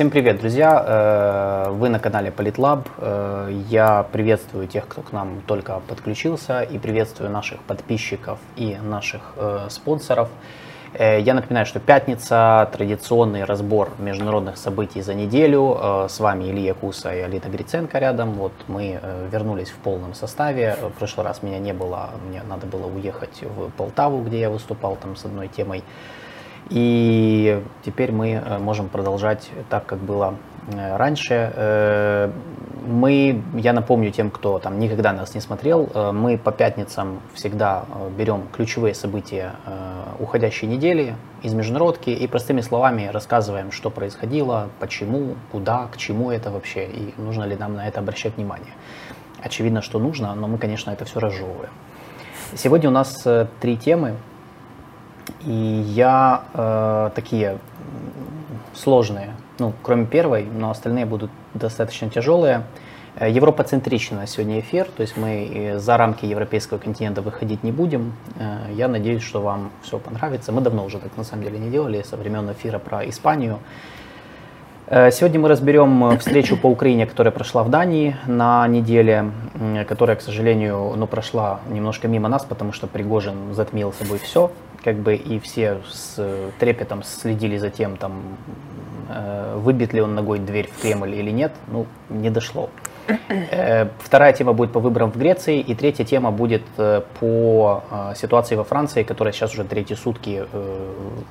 Всем привет, друзья! Э, вы на канале Политлаб. Э, я приветствую тех, кто к нам только подключился, и приветствую наших подписчиков и наших э, спонсоров. Я напоминаю, что пятница, традиционный разбор международных событий за неделю. С вами Илья Куса и Алина Гриценко рядом. Вот мы вернулись в полном составе. В прошлый раз меня не было, мне надо было уехать в Полтаву, где я выступал там с одной темой. И теперь мы э, можем продолжать так, как было э, раньше. Э, мы, я напомню тем, кто там никогда нас не смотрел, мы по пятницам всегда берем ключевые события уходящей недели из международки и простыми словами рассказываем, что происходило, почему, куда, к чему это вообще и нужно ли нам на это обращать внимание. Очевидно, что нужно, но мы, конечно, это все разжевываем. Сегодня у нас три темы. И я э, такие сложные, ну, кроме первой, но остальные будут достаточно тяжелые. Э, европоцентричный на сегодня эфир, то есть мы за рамки европейского континента выходить не будем. Э, я надеюсь, что вам все понравится. Мы давно уже так на самом деле не делали, со времен эфира про Испанию. Э, сегодня мы разберем встречу по Украине, которая прошла в Дании на неделе, которая, к сожалению, ну, прошла немножко мимо нас, потому что Пригожин затмил собой все как бы и все с трепетом следили за тем, там, э, выбит ли он ногой дверь в Кремль или нет, ну, не дошло. Э, вторая тема будет по выборам в Греции, и третья тема будет э, по ситуации во Франции, которая сейчас уже третьи сутки,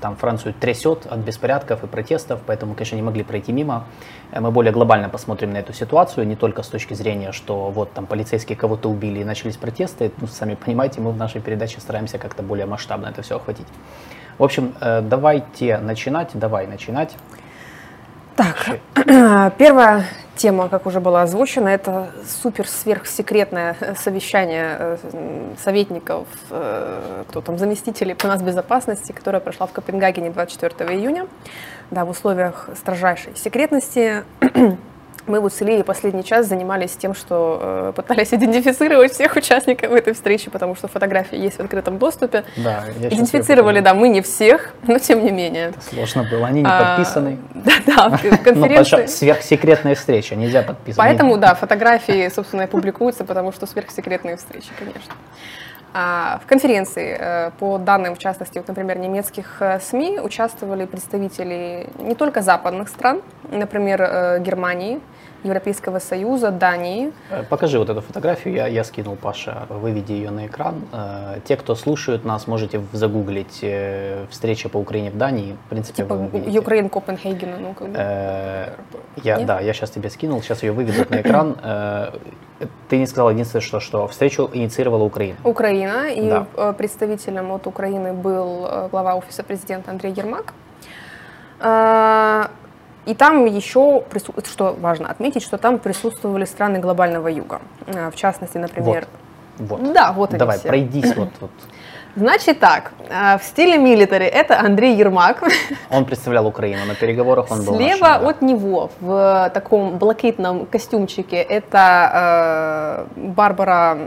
там Францию трясет от беспорядков и протестов, поэтому, конечно, не могли пройти мимо. Мы более глобально посмотрим на эту ситуацию, не только с точки зрения, что вот там полицейские кого-то убили и начались протесты. Ну, сами понимаете, мы в нашей передаче стараемся как-то более масштабно это все охватить. В общем, давайте начинать, давай начинать. Так, первая тема, как уже была озвучена, это супер сверхсекретное совещание э, советников, э, кто там, заместителей по нас безопасности, которое прошло в Копенгагене 24 июня, да, в условиях строжайшей секретности. Мы вот с Ильей последний час занимались тем, что э, пытались идентифицировать всех участников этой встречи, потому что фотографии есть в открытом доступе. Да, я Идентифицировали, да, мы не всех, но тем не менее. Это сложно было, они не а, подписаны. Да, да, в конференции. сверхсекретная встреча, нельзя подписывать. Поэтому, да, фотографии, собственно, и публикуются, потому что сверхсекретные встречи, конечно. А в конференции, э, по данным, в частности, вот, например, немецких э, СМИ, участвовали представители не только западных стран, например, э, Германии, Европейского Союза, Дании. Э, покажи вот эту фотографию, я, я скинул, Паша, выведи ее на экран. Э, те, кто слушают нас, можете загуглить э, «Встреча по Украине в Дании». В принципе, типа вы Украин Копенгагена, ну как бы. Я, да, я сейчас тебе скинул, сейчас ее выведут на экран. Ты не сказала единственное, что, что встречу инициировала Украина. Украина, и да. представителем от Украины был глава офиса президента Андрей Ермак. И там еще, что важно отметить, что там присутствовали страны глобального юга. А, в частности, например... Вот. вот. Да, вот Давай, все. пройдись вот, вот. Значит так, а, в стиле милитари это Андрей Ермак. Он представлял Украину на переговорах, он был Слева нашим, да. от него в таком блокитном костюмчике это э, Барбара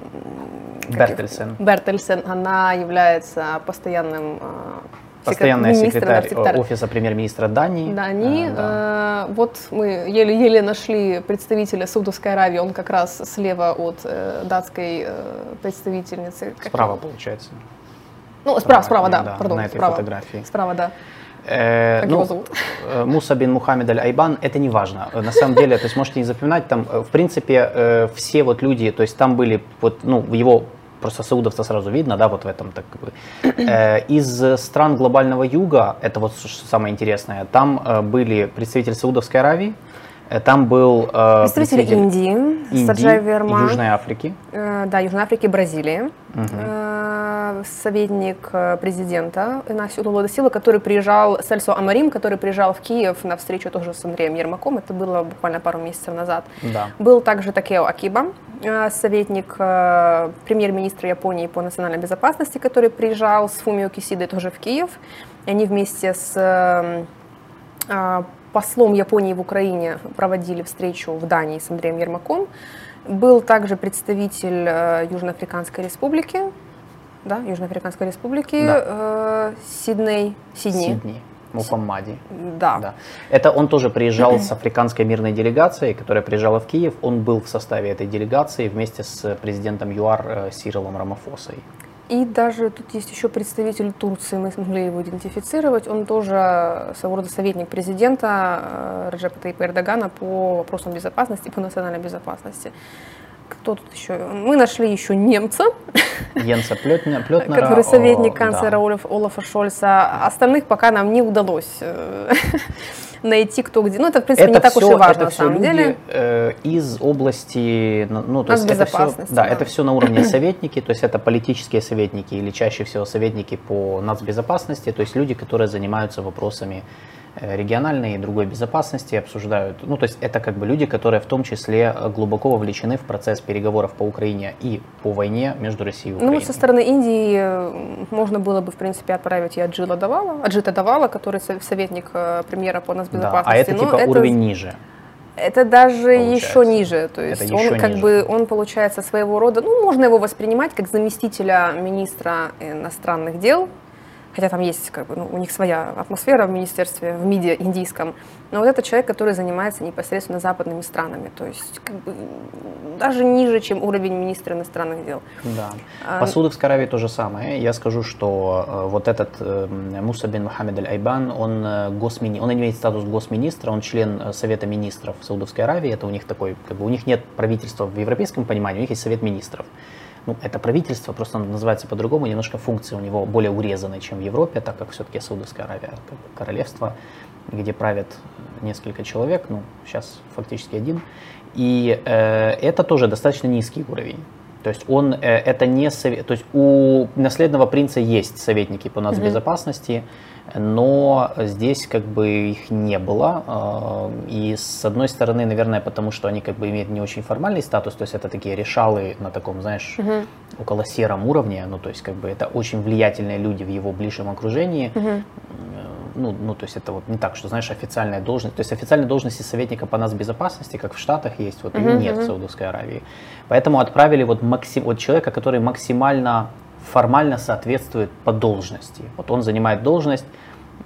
Бертельсен. Бертельсен, она является постоянным э, Постоянная секретарь секретарь офиса премьер-министра Дании. Дании. А, да. э, вот мы еле-еле нашли представителя Саудовской Аравии, он как раз слева от э, датской э, представительницы. Справа, получается. Ну, справа, справа, да, да пардон, на этой справа. фотографии. Справа, да. Э, как ну, его зовут? Э, Муса бин Мухаммед аль-Айбан, это не важно. На самом деле, то есть можете не запоминать, там, в принципе, все вот люди, то есть там были, вот, ну, его просто саудовца сразу видно, да, вот в этом так бы. Э, из стран глобального юга, это вот самое интересное, там э, были представители Саудовской Аравии, там был э, представитель, представитель Индии, Индии Саджай Верма, Южной Африки. Э, да, Южной Африки, Бразилии. Угу. Э, советник президента Инасио Лулода Сила, который приезжал, Сельсо Амарим, который приезжал в Киев на встречу тоже с Андреем Ермаком, это было буквально пару месяцев назад. Да. Был также Такео Акиба, Э, советник э, премьер-министра Японии по национальной безопасности, который приезжал с Фумио Кисидой тоже в Киев. Они вместе с э, послом Японии в Украине проводили встречу в Дании с Андреем Ермаком. Был также представитель Южноафриканской республики, да, Южноафриканской республики, да. Сидней, Сидни. Сидни. Мухаммади. Да. да. Это он тоже приезжал с африканской мирной делегацией, которая приезжала в Киев. Он был в составе этой делегации вместе с президентом ЮАР э, Сирилом Рамафосой. И даже тут есть еще представитель Турции, мы смогли его идентифицировать. Он тоже своего рода советник президента э, Раджепа Таипа Эрдогана по вопросам безопасности, по национальной безопасности. Кто тут еще? Мы нашли еще немца. Йенса Плетнера. Который советник канцлера да. Олаф, Олафа Шольца. Остальных пока нам не удалось э, найти кто где. Ну, это, в принципе, это не так все, уж и важно, это на самом люди, деле. Э, из области, ну, то есть это все, да, да, это все на уровне советники, то есть это политические советники или чаще всего советники по нацбезопасности, то есть люди, которые занимаются вопросами Э, региональной и другой безопасности обсуждают. Ну, то есть это как бы люди, которые в том числе глубоко вовлечены в процесс переговоров по Украине и по войне между Россией и Украиной. Ну, вот со стороны Индии э, можно было бы, в принципе, отправить и Аджила Давала, Аджита Давала, который советник э, премьера по нацбезопасности. Да, а это типа это... уровень ниже. Это даже получается. еще ниже, то есть это он как ниже. бы он получается своего рода, ну можно его воспринимать как заместителя министра иностранных дел хотя там есть как бы, ну, у них своя атмосфера в министерстве, в МИДе индийском, но вот это человек, который занимается непосредственно западными странами, то есть как бы, даже ниже, чем уровень министра иностранных дел. Да. А, По Саудовской Аравии то же самое. Я скажу, что э, вот этот э, Муса бин Мухаммед аль-Айбан, он, э, госмини... он имеет статус госминистра, он член Совета министров Саудовской Аравии, это у них такой, как бы у них нет правительства в европейском понимании, у них есть Совет министров ну, это правительство, просто оно называется по-другому, немножко функции у него более урезаны, чем в Европе, так как все-таки Саудовская Аравия как королевство, где правят несколько человек, ну, сейчас фактически один. И э, это тоже достаточно низкий уровень. То есть он, э, это не совет, то есть у наследного принца есть советники по нацбезопасности, mm-hmm но здесь как бы их не было. А, и с одной стороны, наверное, потому что они как бы имеют не очень формальный статус, то есть это такие решалы на таком, знаешь, угу. около сером уровне, ну то есть как бы это очень влиятельные люди в его ближнем окружении. Угу. Ну, ну, то есть это вот не так, что, знаешь, официальная должность. То есть официальной должности советника по нас безопасности, как в Штатах есть, вот uh-huh, нет uh-huh. в Саудовской Аравии. Поэтому отправили вот, максим, вот человека, который максимально формально соответствует по должности. Вот он занимает должность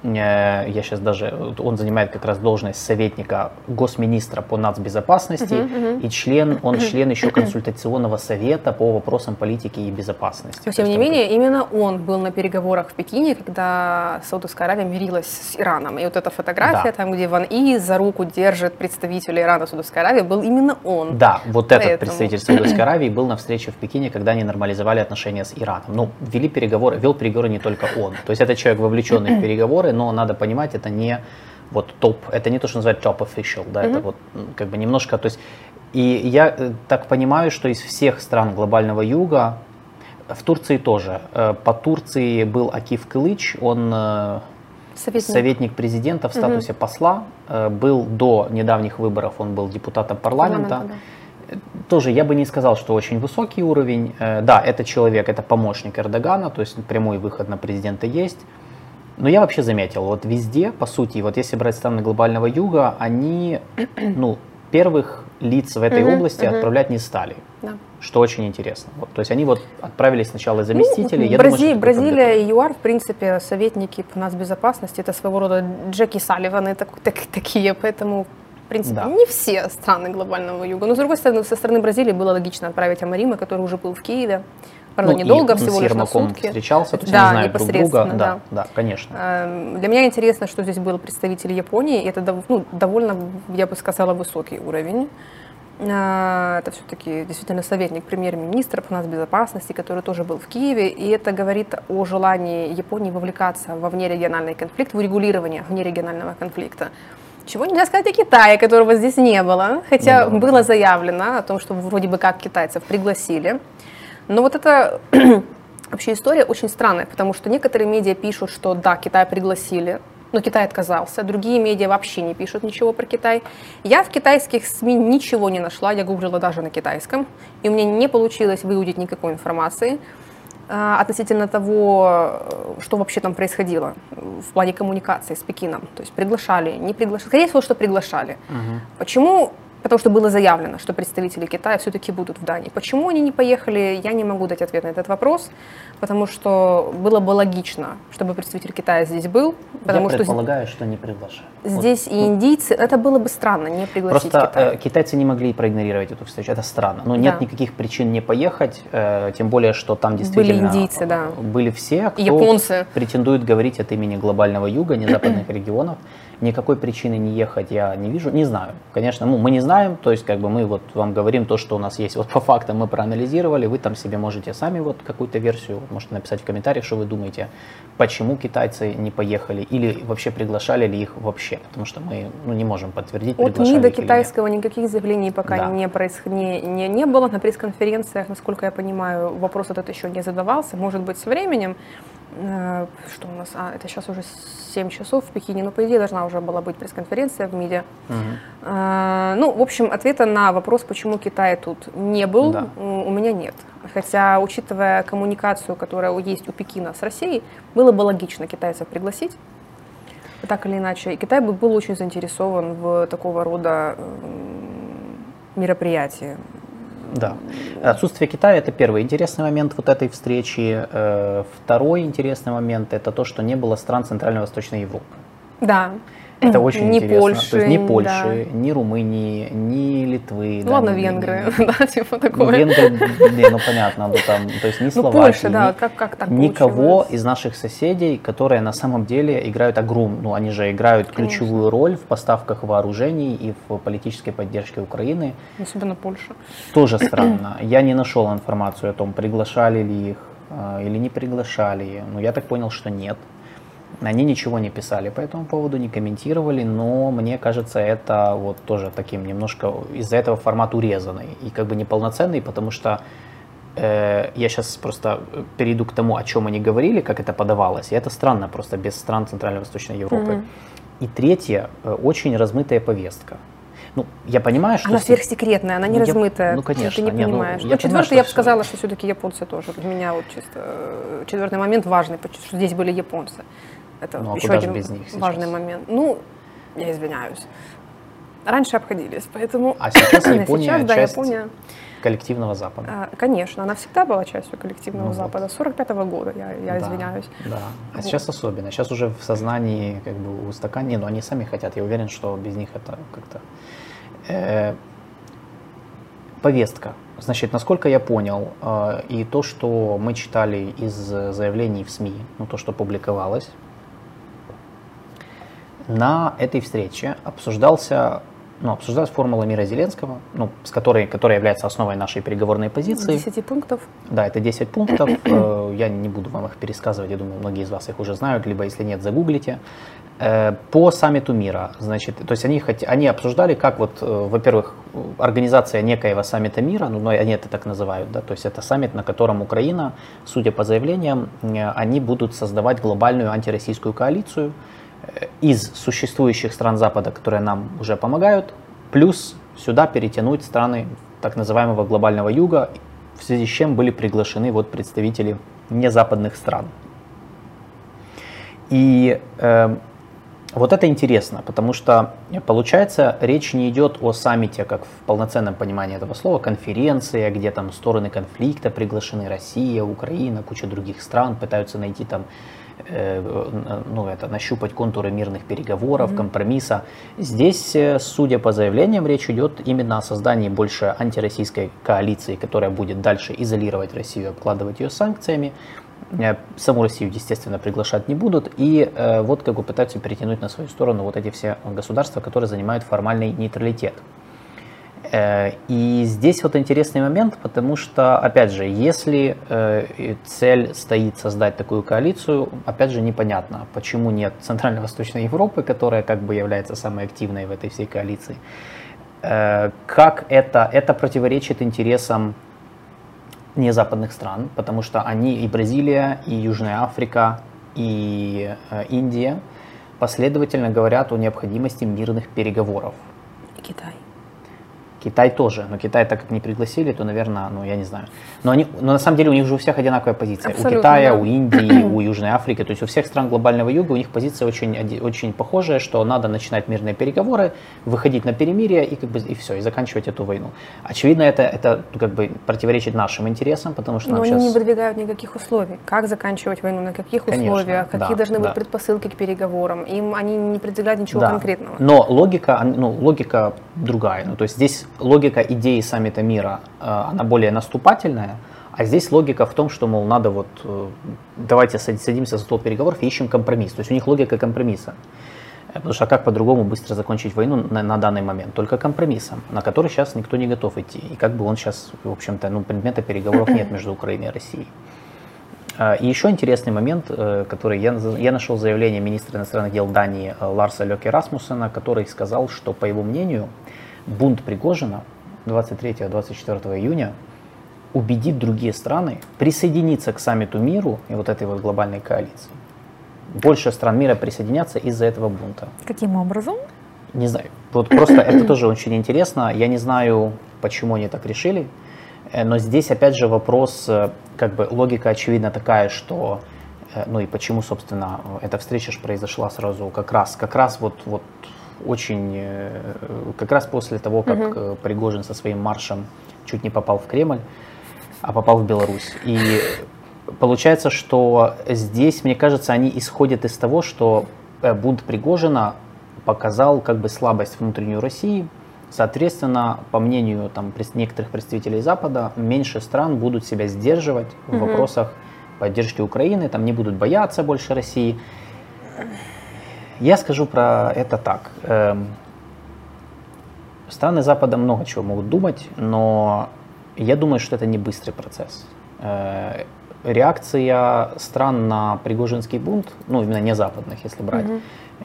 я сейчас даже, он занимает как раз должность советника госминистра по нацбезопасности uh-huh, uh-huh. и член, он член еще консультационного совета по вопросам политики и безопасности. Но тем не менее, именно он был на переговорах в Пекине, когда Саудовская Аравия мирилась с Ираном. И вот эта фотография, да. там, где Ван И за руку держит представителя Ирана Саудовской Аравии, был именно он. Да, вот Поэтому... этот представитель Саудовской Аравии был на встрече в Пекине, когда они нормализовали отношения с Ираном. Ну, вели переговоры, вел переговоры не только он. То есть это человек, вовлеченный в переговоры, но надо понимать, это не вот топ, это не то, что называют top official, да, mm-hmm. это вот как бы немножко, то есть, и я э, так понимаю, что из всех стран глобального юга, в Турции тоже, э, по Турции был Акив Кылыч, он э, советник, советник президента в статусе угу. посла, был до недавних выборов, он был депутатом парламента. Да. Тоже я бы не сказал, что очень высокий уровень. Да, это человек, это помощник Эрдогана, то есть прямой выход на президента есть. Но я вообще заметил, вот везде, по сути, вот если брать страны глобального юга, они, ну, первых лиц в этой области отправлять не стали. Да. Что очень интересно. Вот, то есть они вот отправились сначала заместители. Ну, я Брази- думаю, Бразилия и ЮАР, в принципе, советники по нас безопасности, это своего рода Джеки Салливаны так, так, такие, поэтому в принципе, да. не все страны глобального юга. Но, с другой стороны, со стороны Бразилии было логично отправить Амарима, который уже был в Киеве. Правда, ну, недолго, и всего лишь на сутки. встречался, то есть да, они знают друг друга. Да, да, да, конечно. Эм, для меня интересно, что здесь был представитель Японии. Это ну, довольно, я бы сказала, высокий уровень. Э, это все-таки действительно советник премьер-министра по безопасности, который тоже был в Киеве. И это говорит о желании Японии вовлекаться во внерегиональный конфликт, в урегулирование внерегионального конфликта. Чего нельзя сказать о Китае, которого здесь не было, хотя ну, да. было заявлено о том, что вроде бы как китайцев пригласили. Но вот эта вообще история очень странная, потому что некоторые медиа пишут, что да, Китай пригласили, но Китай отказался. Другие медиа вообще не пишут ничего про Китай. Я в китайских СМИ ничего не нашла, я гуглила даже на китайском, и у меня не получилось выудить никакой информации а, относительно того, что вообще там происходило в плане коммуникации с Пекином. То есть приглашали, не приглашали. Скорее всего, что приглашали. Угу. Почему Потому что было заявлено, что представители Китая все-таки будут в Дании. Почему они не поехали, я не могу дать ответ на этот вопрос, потому что было бы логично, чтобы представитель Китая здесь был. Потому я что предполагаю, что не приглашают. Здесь вот. и индийцы, это было бы странно, не пригласить Просто Китай. Э, китайцы не могли проигнорировать эту встречу, это странно. Но нет да. никаких причин не поехать, э, тем более, что там действительно были индийцы, да. были все, кто Японцы. претендует говорить от имени глобального юга, не западных регионов. Никакой причины не ехать я не вижу, не знаю. Конечно, ну, мы не знаем, то есть как бы мы вот вам говорим то, что у нас есть. Вот по фактам мы проанализировали, вы там себе можете сами вот какую-то версию, можете написать в комментариях, что вы думаете, почему китайцы не поехали или вообще приглашали ли их вообще, потому что мы ну, не можем подтвердить, От МИДа китайского никаких заявлений пока да. не, происход... не, не, не было на пресс-конференциях, насколько я понимаю, вопрос этот еще не задавался, может быть, со временем. Э, что у нас? А, это сейчас уже 7 часов в Пекине, но, по идее, должна уже была быть пресс-конференция в МИДе. Угу. Ну, в общем, ответа на вопрос, почему Китай тут не был, да. у меня нет. Хотя, учитывая коммуникацию, которая есть у Пекина с Россией, было бы логично китайцев пригласить. Так или иначе, и Китай бы был очень заинтересован в такого рода мероприятии. Да. Отсутствие Китая – это первый интересный момент вот этой встречи. Э, второй интересный момент – это то, что не было стран Центрально-Восточной Европы. Да. Это очень ни интересно. Польши, То есть ни Польши, да. ни Румынии, ни Литвы. Ну, да, ладно, ни, венгры, ни, да, типа. Ну, венгры, не, ну понятно, ну, там, то есть ни ну, Словакии, Польша, да, как, как так никого из наших соседей, которые на самом деле играют огромную, ну они же играют Конечно. ключевую роль в поставках вооружений и в политической поддержке Украины. Особенно Польша. Тоже странно. Я не нашел информацию о том, приглашали ли их э, или не приглашали. Ну, я так понял, что нет. Они ничего не писали по этому поводу, не комментировали, но мне кажется, это вот тоже таким немножко из-за этого формат урезанный и как бы неполноценный, потому что э, я сейчас просто перейду к тому, о чем они говорили, как это подавалось, и это странно просто без стран Центрально-Восточной Европы. Mm-hmm. И третье, э, очень размытая повестка. Ну, я понимаю, что... Она сверхсекретная, она не ну, размытая. Я, ну, конечно. Ты не не, ну, понимаешь. Ну, я ну, четвертый, я бы сказала, что все-таки японцы тоже. Для меня вот чисто э, четвертый момент важный, что здесь были японцы. Это ну, а еще один без них важный момент. Ну, я извиняюсь. Раньше обходились, поэтому... А сейчас Япония сейчас, да, часть Япония... коллективного Запада. А, конечно, она всегда была частью коллективного ну, Запада. С 45 -го года, я, я да, извиняюсь. Да, а вот. сейчас особенно. Сейчас уже в сознании как бы устаканили, но они сами хотят. Я уверен, что без них это как-то... Э, повестка. Значит, насколько я понял, э, и то, что мы читали из заявлений в СМИ, ну то, что публиковалось, на этой встрече обсуждался, ну, обсуждалась формула мира Зеленского, ну, с которой, которая является основой нашей переговорной позиции. 10 пунктов. Да, это 10 пунктов. Э, я не буду вам их пересказывать, я думаю, многие из вас их уже знают, либо если нет, загуглите. Э, по саммиту мира, значит, то есть они, они обсуждали, как вот, э, во-первых, организация некоего саммита мира, ну, они это так называют, да, то есть это саммит, на котором Украина, судя по заявлениям, они будут создавать глобальную антироссийскую коалицию, из существующих стран Запада, которые нам уже помогают, плюс сюда перетянуть страны так называемого глобального юга, в связи с чем были приглашены вот представители незападных стран. И э, вот это интересно, потому что получается речь не идет о саммите, как в полноценном понимании этого слова, конференция, где там стороны конфликта приглашены Россия, Украина, куча других стран, пытаются найти там Э, ну, это, нащупать контуры мирных переговоров, mm-hmm. компромисса. Здесь, э, судя по заявлениям, речь идет именно о создании больше антироссийской коалиции, которая будет дальше изолировать Россию, обкладывать ее санкциями. Э, саму Россию, естественно, приглашать не будут. И э, вот как бы пытаются перетянуть на свою сторону вот эти все государства, которые занимают формальный нейтралитет. Э, и здесь вот интересный момент, потому что, опять же, если э, цель стоит создать такую коалицию, опять же, непонятно, почему нет Центрально-Восточной Европы, которая как бы является самой активной в этой всей коалиции. Э, как это, это противоречит интересам не западных стран, потому что они и Бразилия, и Южная Африка, и Индия последовательно говорят о необходимости мирных переговоров. Китай. Китай тоже, но Китай так как не пригласили, то, наверное, ну я не знаю. Но, они, но на самом деле у них же у всех одинаковая позиция. Абсолютно, у Китая, да. у Индии, у Южной Африки, то есть у всех стран глобального юга у них позиция очень, очень похожая, что надо начинать мирные переговоры, выходить на перемирие и как бы и все, и заканчивать эту войну. Очевидно, это, это ну, как бы противоречит нашим интересам, потому что Но нам они сейчас... не выдвигают никаких условий. Как заканчивать войну, на каких Конечно, условиях, какие да, должны быть да. предпосылки к переговорам. Им они не предъявляют ничего Да. конкретного. Но логика, ну, логика другая. Ну, то есть здесь логика идеи саммита мира, э, она более наступательная, а здесь логика в том, что, мол, надо вот, э, давайте сад- садимся за стол переговоров и ищем компромисс. То есть у них логика компромисса. Э, Потому что как по-другому быстро закончить войну на, на данный момент? Только компромиссом, на который сейчас никто не готов идти. И как бы он сейчас, в общем-то, ну, предмета переговоров нет между Украиной и Россией. А, И еще интересный момент, который я, я нашел заявление министра иностранных дел Дании Ларса Лёке Расмуссена, который сказал, что, по его мнению, бунт Пригожина 23-24 июня убедит другие страны присоединиться к саммиту миру и вот этой вот глобальной коалиции. Больше стран мира присоединятся из-за этого бунта. Каким образом? Не знаю. Вот просто это тоже очень интересно. Я не знаю, почему они так решили. Э, Но здесь опять же вопрос, э, как бы логика очевидно такая, что э, ну и почему, собственно, эта встреча ж произошла сразу как раз, как раз вот, вот очень, э, как раз после того, как э, Пригожин со своим маршем чуть не попал в Кремль, а попал в Беларусь. И получается, что здесь, мне кажется, они исходят из того, что э, бунт Пригожина показал как бы слабость внутреннюю России. Соответственно, по мнению там, некоторых представителей Запада, меньше стран будут себя сдерживать в вопросах поддержки Украины, там не будут бояться больше России. Я скажу про это так. Эм, Страны Запада много чего могут думать, но я думаю, что это не быстрый процесс. Э, Реакция стран на Пригожинский бунт, ну именно не западных, если брать.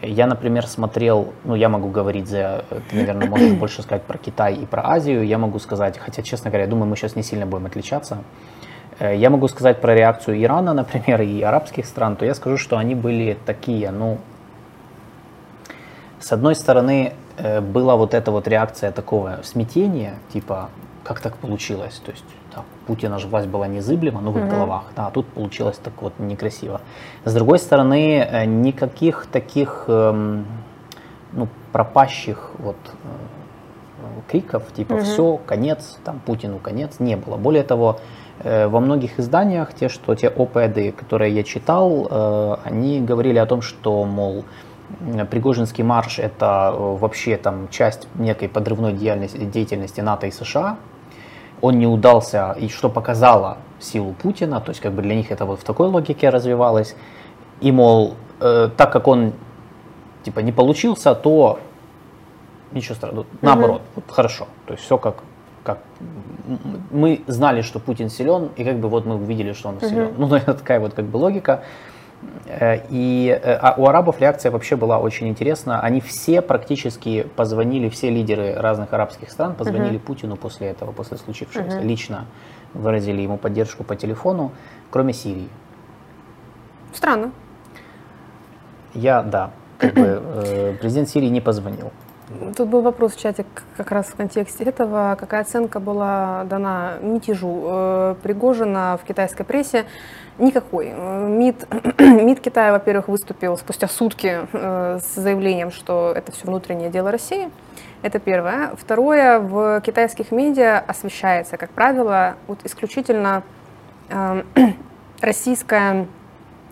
Я, например, смотрел, ну я могу говорить за, ты, наверное, можешь больше сказать про Китай и про Азию. Я могу сказать, хотя, честно говоря, я думаю, мы сейчас не сильно будем отличаться. Э, Я могу сказать про реакцию Ирана, например, и арабских стран, то я скажу, что они были такие, ну, с одной стороны, э, была вот эта вот реакция такого смятения, типа, как так получилось? То есть, да, Путина же власть была незыблема, ну, в их головах, да, а тут получилось так вот некрасиво. С другой стороны, э, никаких таких, эм, ну, пропащих вот э, криков, типа, все, конец, там, Путину конец, не было. Более того, э, во многих изданиях, те, что те ОПЭДы, которые я читал, э, они говорили о том, что, мол, Пригожинский марш это э, вообще там часть некой подрывной деятельности, деятельности НАТО и США. Он не удался, и что показало силу Путина, то есть как бы для них это вот в такой логике развивалось. И мол, э, так как он типа не получился, то ничего страшного. Наоборот, вот хорошо. То есть все как, как мы знали, что Путин силен, и как бы вот мы увидели, что он силен. Ну, это такая вот как бы логика. Э, И э, а у арабов реакция вообще была очень интересна. Они все практически позвонили, все лидеры разных арабских стран позвонили Путину после этого, после случившегося. Лично выразили ему поддержку по телефону, кроме Сирии. Странно. Я, да, как бы э, президент Сирии не позвонил. Тут был вопрос в чате как раз в контексте этого. Какая оценка была дана мятежу э, Пригожина в китайской прессе? Никакой. Э, МИД, МИД Китая, во-первых, выступил спустя сутки э, с заявлением, что это все внутреннее дело России. Это первое. Второе, в китайских медиа освещается, как правило, вот исключительно э, российская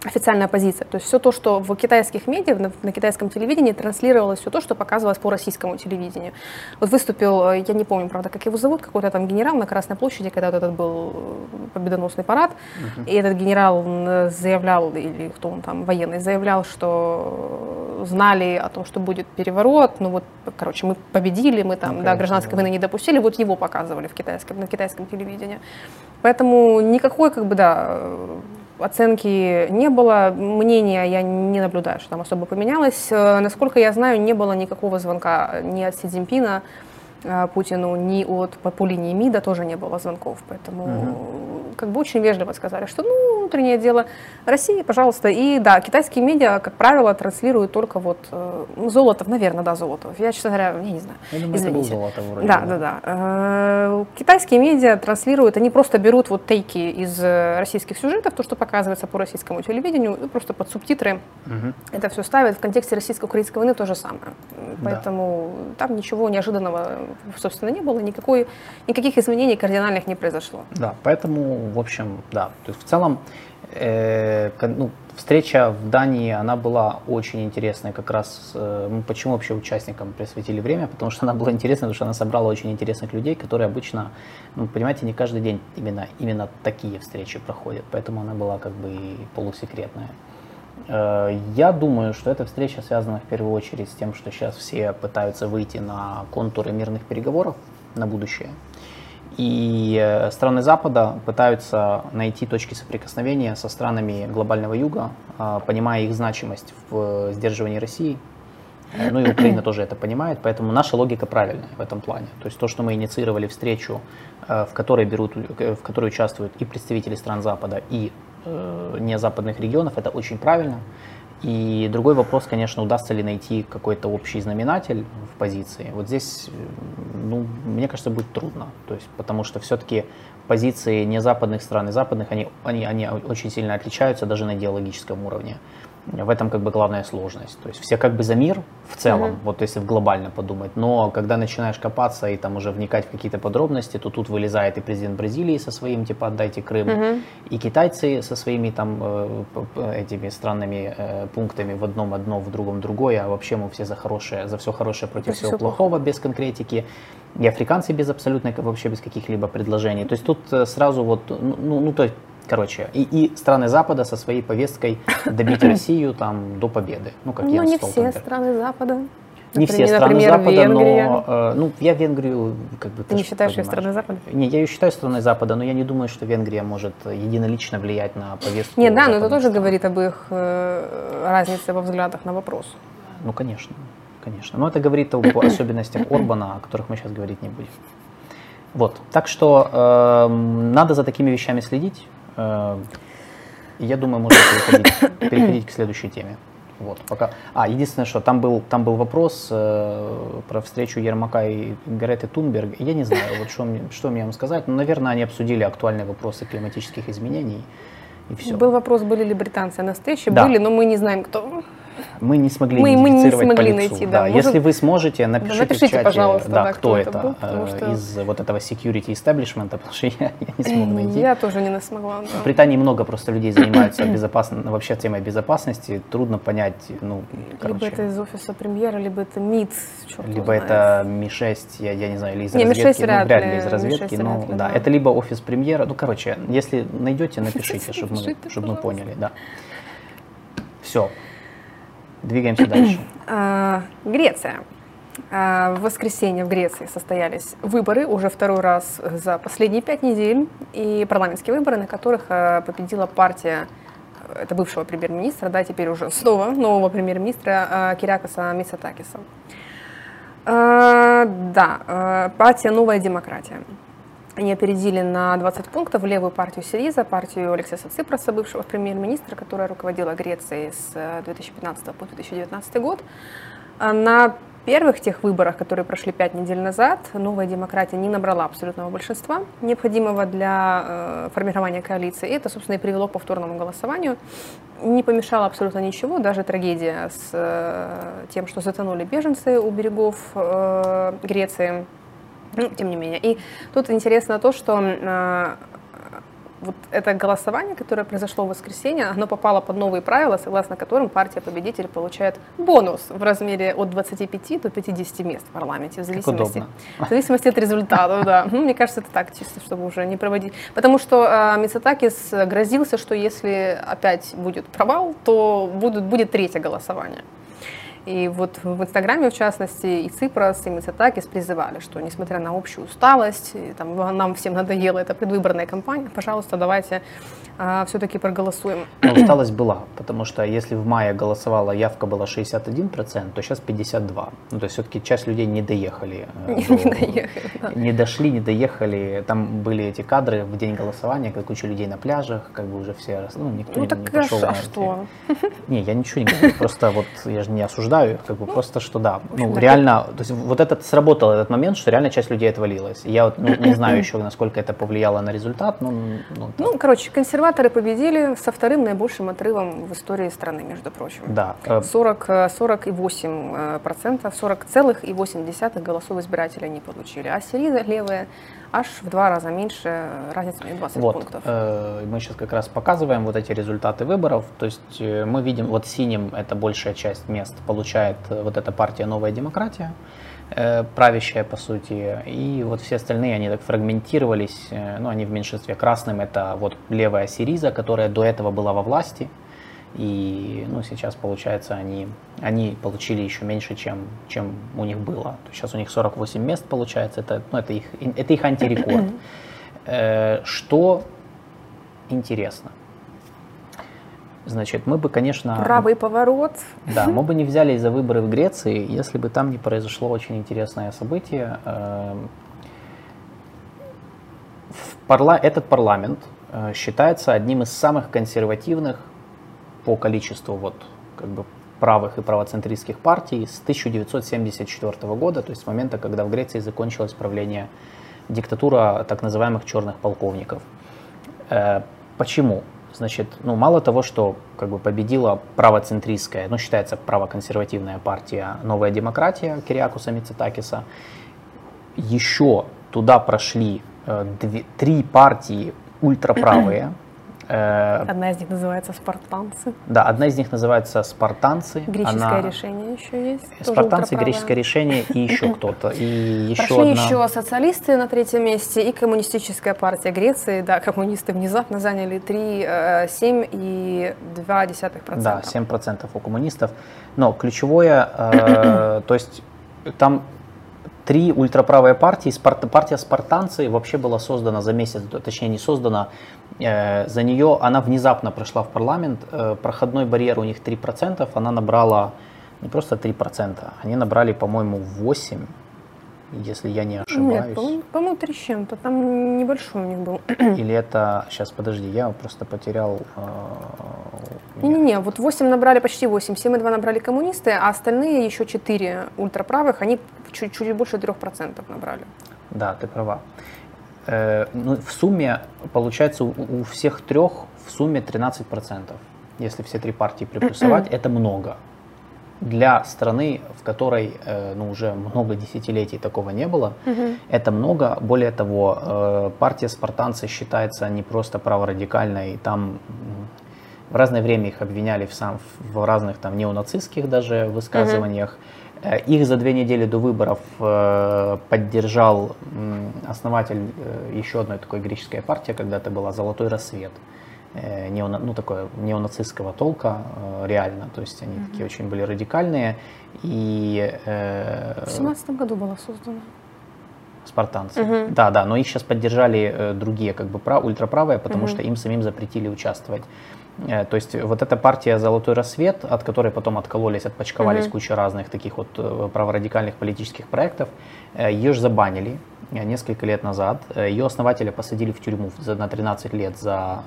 официальная позиция. То есть все то, что в китайских медиа, на, на китайском телевидении транслировалось, все то, что показывалось по российскому телевидению. Вот выступил, э, я не помню, правда, как его зовут, какой-то там генерал на Красной площади, когда вот этот был э, победоносный парад, и этот генерал заявлял, или кто он там, военный, заявлял, что знали о том, что будет переворот, ну вот, короче, мы победили, мы там, Ну, да, гражданской да. войны не допустили, вот его показывали в китайском, на китайском телевидении. Поэтому никакой, как бы, да, э, оценки не было, мнения я не наблюдаю, что там особо поменялось. Э, Насколько я знаю, не было никакого звонка ни от Си Цзиньпина, Путину, ни от по, линии МИДа тоже не было звонков. Поэтому угу. как бы очень вежливо сказали, что ну, внутреннее дело России, пожалуйста. И да, китайские медиа, как правило, транслируют только вот э, ну, Золотов, наверное, да, Золотов. Я, честно говоря, я не знаю. Я думаю, Извините. это был Золотов вроде. Да, да, да. Э, китайские медиа транслируют, они просто берут вот тейки из э, российских сюжетов, то, что показывается по российскому телевидению, и просто под субтитры угу. это все ставят. В контексте российско-украинской войны то же самое. Поэтому да. там ничего неожиданного, собственно, не было, никакой, никаких изменений кардинальных не произошло. Да, поэтому, в общем, да. То есть в целом э, ну, встреча в Дании, она была очень интересной как раз. Э, почему вообще участникам присвятили время? Потому что она была интересна, потому что она собрала очень интересных людей, которые обычно, ну, понимаете, не каждый день именно, именно такие встречи проходят. Поэтому она была как бы полусекретная. Э, я думаю, что эта встреча связана в первую очередь с тем, что сейчас все пытаются выйти на контуры мирных переговоров на будущее. И э, страны Запада пытаются найти точки соприкосновения со странами глобального юга, э, понимая их значимость в сдерживании России. Ну и Украина тоже это понимает, поэтому наша логика правильная в этом плане. То есть то, что мы инициировали встречу, в которой, берут, в которой участвуют и представители стран Запада, и э, незападных регионов, это очень правильно. И другой вопрос, конечно, удастся ли найти какой-то общий знаменатель в позиции. Вот здесь, ну, мне кажется, будет трудно. То есть, потому что все-таки позиции незападных стран и западных, они, они, они очень сильно отличаются даже на идеологическом уровне. В этом как бы главная сложность. То есть все как бы за мир в целом, mm-hmm. вот если глобально подумать, но когда начинаешь копаться и там уже вникать в какие-то подробности, то тут вылезает и президент Бразилии со своим типа отдайте Крым, mm-hmm. и китайцы со своими там э, этими странными э, пунктами в одном одно, в другом другое, а вообще мы все за хорошее, за все хорошее против всего плохого плохо. без конкретики, и африканцы без абсолютно вообще без каких-либо предложений. То есть тут э, сразу вот, ну, ну, ну то есть Короче, и, и страны Запада со своей повесткой добить Россию там до победы. Ну, как ну, не все страны Запада. Не все страны например, Запада, Венгрия. но э, ну, я Венгрию как бы... Ты не считаешь ее страной Запада? Не, я ее считаю страной Запада, но я не думаю, что Венгрия может единолично влиять на повестку. Нет, да, но это тоже стран. говорит об их э, разнице во взглядах на вопрос. Ну, конечно, конечно. Но это говорит об особенностях Орбана, о которых мы сейчас говорить не будем. Вот, так что э, надо за такими вещами следить. Э, я думаю, можно переходить, переходить к следующей теме. Вот, пока. А, единственное, что там был, там был вопрос э, про встречу Ермака и Греты Тунберг. Я не знаю, вот что, что мне вам сказать. Но, наверное, они обсудили актуальные вопросы климатических изменений. И все. Был вопрос, были ли британцы на встрече. Да. Были, но мы не знаем, кто. Мы не смогли мы, мы не смогли найти, да. да. Может, Если вы сможете, напишите, да, напишите в чате, пожалуйста, да, да, кто, кто это, был, э, что... из вот этого security establishment, потому что я, я не смог найти. Я тоже не смогла. Да. В Британии много просто людей занимаются безопасно, вообще темой безопасности. Трудно понять, ну, короче. Либо это из офиса премьера, либо это МИД, Либо это Ми-6, я, я не знаю, или из не, разведки. Ну, вряд ли из разведки, но да, да. Это либо офис премьера, ну, короче, если найдете, напишите, чтобы мы, чтобы мы поняли, да. Все, Двигаемся дальше. А, Греция. А, в воскресенье в Греции состоялись выборы уже второй раз за последние пять недель. И парламентские выборы, на которых а, победила партия это бывшего премьер-министра, да, теперь уже снова нового премьер-министра Кирякоса Мисатакиса. Да, партия «Новая демократия». Они опередили на 20 пунктов левую партию Сириза, партию Алексея Ципроса, бывшего премьер-министра, которая руководила Грецией с 2015 э, по 2019 год. А на первых тех выборах, которые прошли пять недель назад, новая демократия не набрала абсолютного большинства, необходимого для э, формирования коалиции. И это, собственно, и привело к повторному голосованию. Не помешало абсолютно ничего, даже трагедия с э, тем, что затонули беженцы у берегов Греции ну, тем не менее. И тут интересно то, что э, вот это голосование, которое произошло в воскресенье, оно попало под новые правила, согласно которым партия-победитель получает бонус в размере от 25 до 50 мест в парламенте, в зависимости, в зависимости от результатов. Да. Ну, мне кажется, это так, чисто, чтобы уже не проводить. Потому что э, Мицатакис грозился, что если опять будет провал, то будут, будет третье голосование. И вот в Инстаграме, в частности, и Ципрас, и Мицетакис призывали, что несмотря на общую усталость, и, там, нам всем надоела эта предвыборная кампания, пожалуйста, давайте а, все-таки проголосуем. Но усталость была, потому что если в мае голосовала, явка была 61%, то сейчас 52%. Ну, то есть все-таки часть людей не доехали. Э, не, до, не доехали, да. Не дошли, не доехали. Там были эти кадры в день голосования, как куча людей на пляжах, как бы уже все, ну, никто ну, не, так не пошел. А что? Не, я ничего не говорю, просто вот я же не осуждаю, как бы просто что да, ну реально, то есть вот этот сработал этот момент, что реально часть людей отвалилась. Я вот ну, не знаю еще, насколько это повлияло на результат, но... Ну, ну короче, консерваторы победили со вторым наибольшим отрывом в истории страны, между прочим. Да. 40, 48 процентов, 40,8 голосов избирателей они получили, а Сириза левые аж в два раза меньше, разница не 20 вот, пунктов. Э, мы сейчас как раз показываем вот эти результаты выборов. То есть э, мы видим, вот синим это большая часть мест получает э, вот эта партия «Новая демократия», э, правящая по сути, и вот все остальные, они так фрагментировались, э, ну они в меньшинстве. Красным это вот левая Сириза, которая до этого была во власти, и ну, сейчас, получается, они, они получили еще меньше, чем, чем у них было. Сейчас у них 48 мест получается, это, ну, это, их, это их антирекорд. Э, что интересно? Значит, мы бы, конечно... Правый поворот. Да, мы бы не взялись за выборы в Греции, если бы там не произошло очень интересное событие. Э, парла... Этот парламент э, считается одним из самых консервативных по количеству вот как бы правых и правоцентристских партий с 1974 года, то есть с момента, когда в Греции закончилось правление диктатура так называемых черных полковников. Э, почему? Значит, ну, мало того, что как бы победила правоцентристская, ну, считается правоконсервативная партия «Новая демократия» Кириакуса Мицетакиса, еще туда прошли э, две, три партии ультраправые, одна из них называется «Спартанцы». Да, одна из них называется «Спартанцы». Греческое Она... решение еще есть. «Спартанцы», греческое решение и еще кто-то. И еще Прошли одна... еще социалисты на третьем месте и коммунистическая партия Греции. Да, коммунисты внезапно заняли 3, 7 э, и 2%. Да, 7% у коммунистов. Но ключевое, э, то есть там три ультраправые партии. Партия спартанцы вообще была создана за месяц, точнее не создана, э, за нее она внезапно прошла в парламент. Э, проходной барьер у них 3%, она набрала не просто 3%, они набрали, по-моему, 8% если я не ошибаюсь. Нет, по-моему, по три с чем-то, там небольшой у них был. Или это, сейчас подожди, я просто потерял... Э, Не-не-не, вот 8 набрали, почти 8, 7,2 набрали коммунисты, а остальные еще 4 ультраправых, они чуть-чуть больше 3% набрали. Да, ты права. Э, ну, в сумме, получается, у, у всех трех в сумме 13%. Если все три партии приплюсовать, это много для страны, в которой э, ну, уже много десятилетий такого не было, угу. это много. Более того, э, партия спартанцы считается не просто праворадикальной, там в разное время их обвиняли в, сам, в разных там неонацистских даже высказываниях. Угу. Их за две недели до выборов поддержал основатель еще одной такой греческой партии, когда-то была «Золотой рассвет». Э, неона, ну, такое неонацистского толка, э, реально. То есть они mm такие очень были радикальные. И, э, в семнадцатом году была создана. Спартанцы. Угу. Да, да, но их сейчас поддержали э, другие, как бы прав, ультраправые, потому угу. что им самим запретили участвовать. Э, то есть вот эта партия «Золотой рассвет», от которой потом откололись, отпочковались угу. куча разных таких вот э, праворадикальных политических проектов, э, ее же забанили несколько лет назад. Ее основателя посадили в тюрьму на 13 лет за,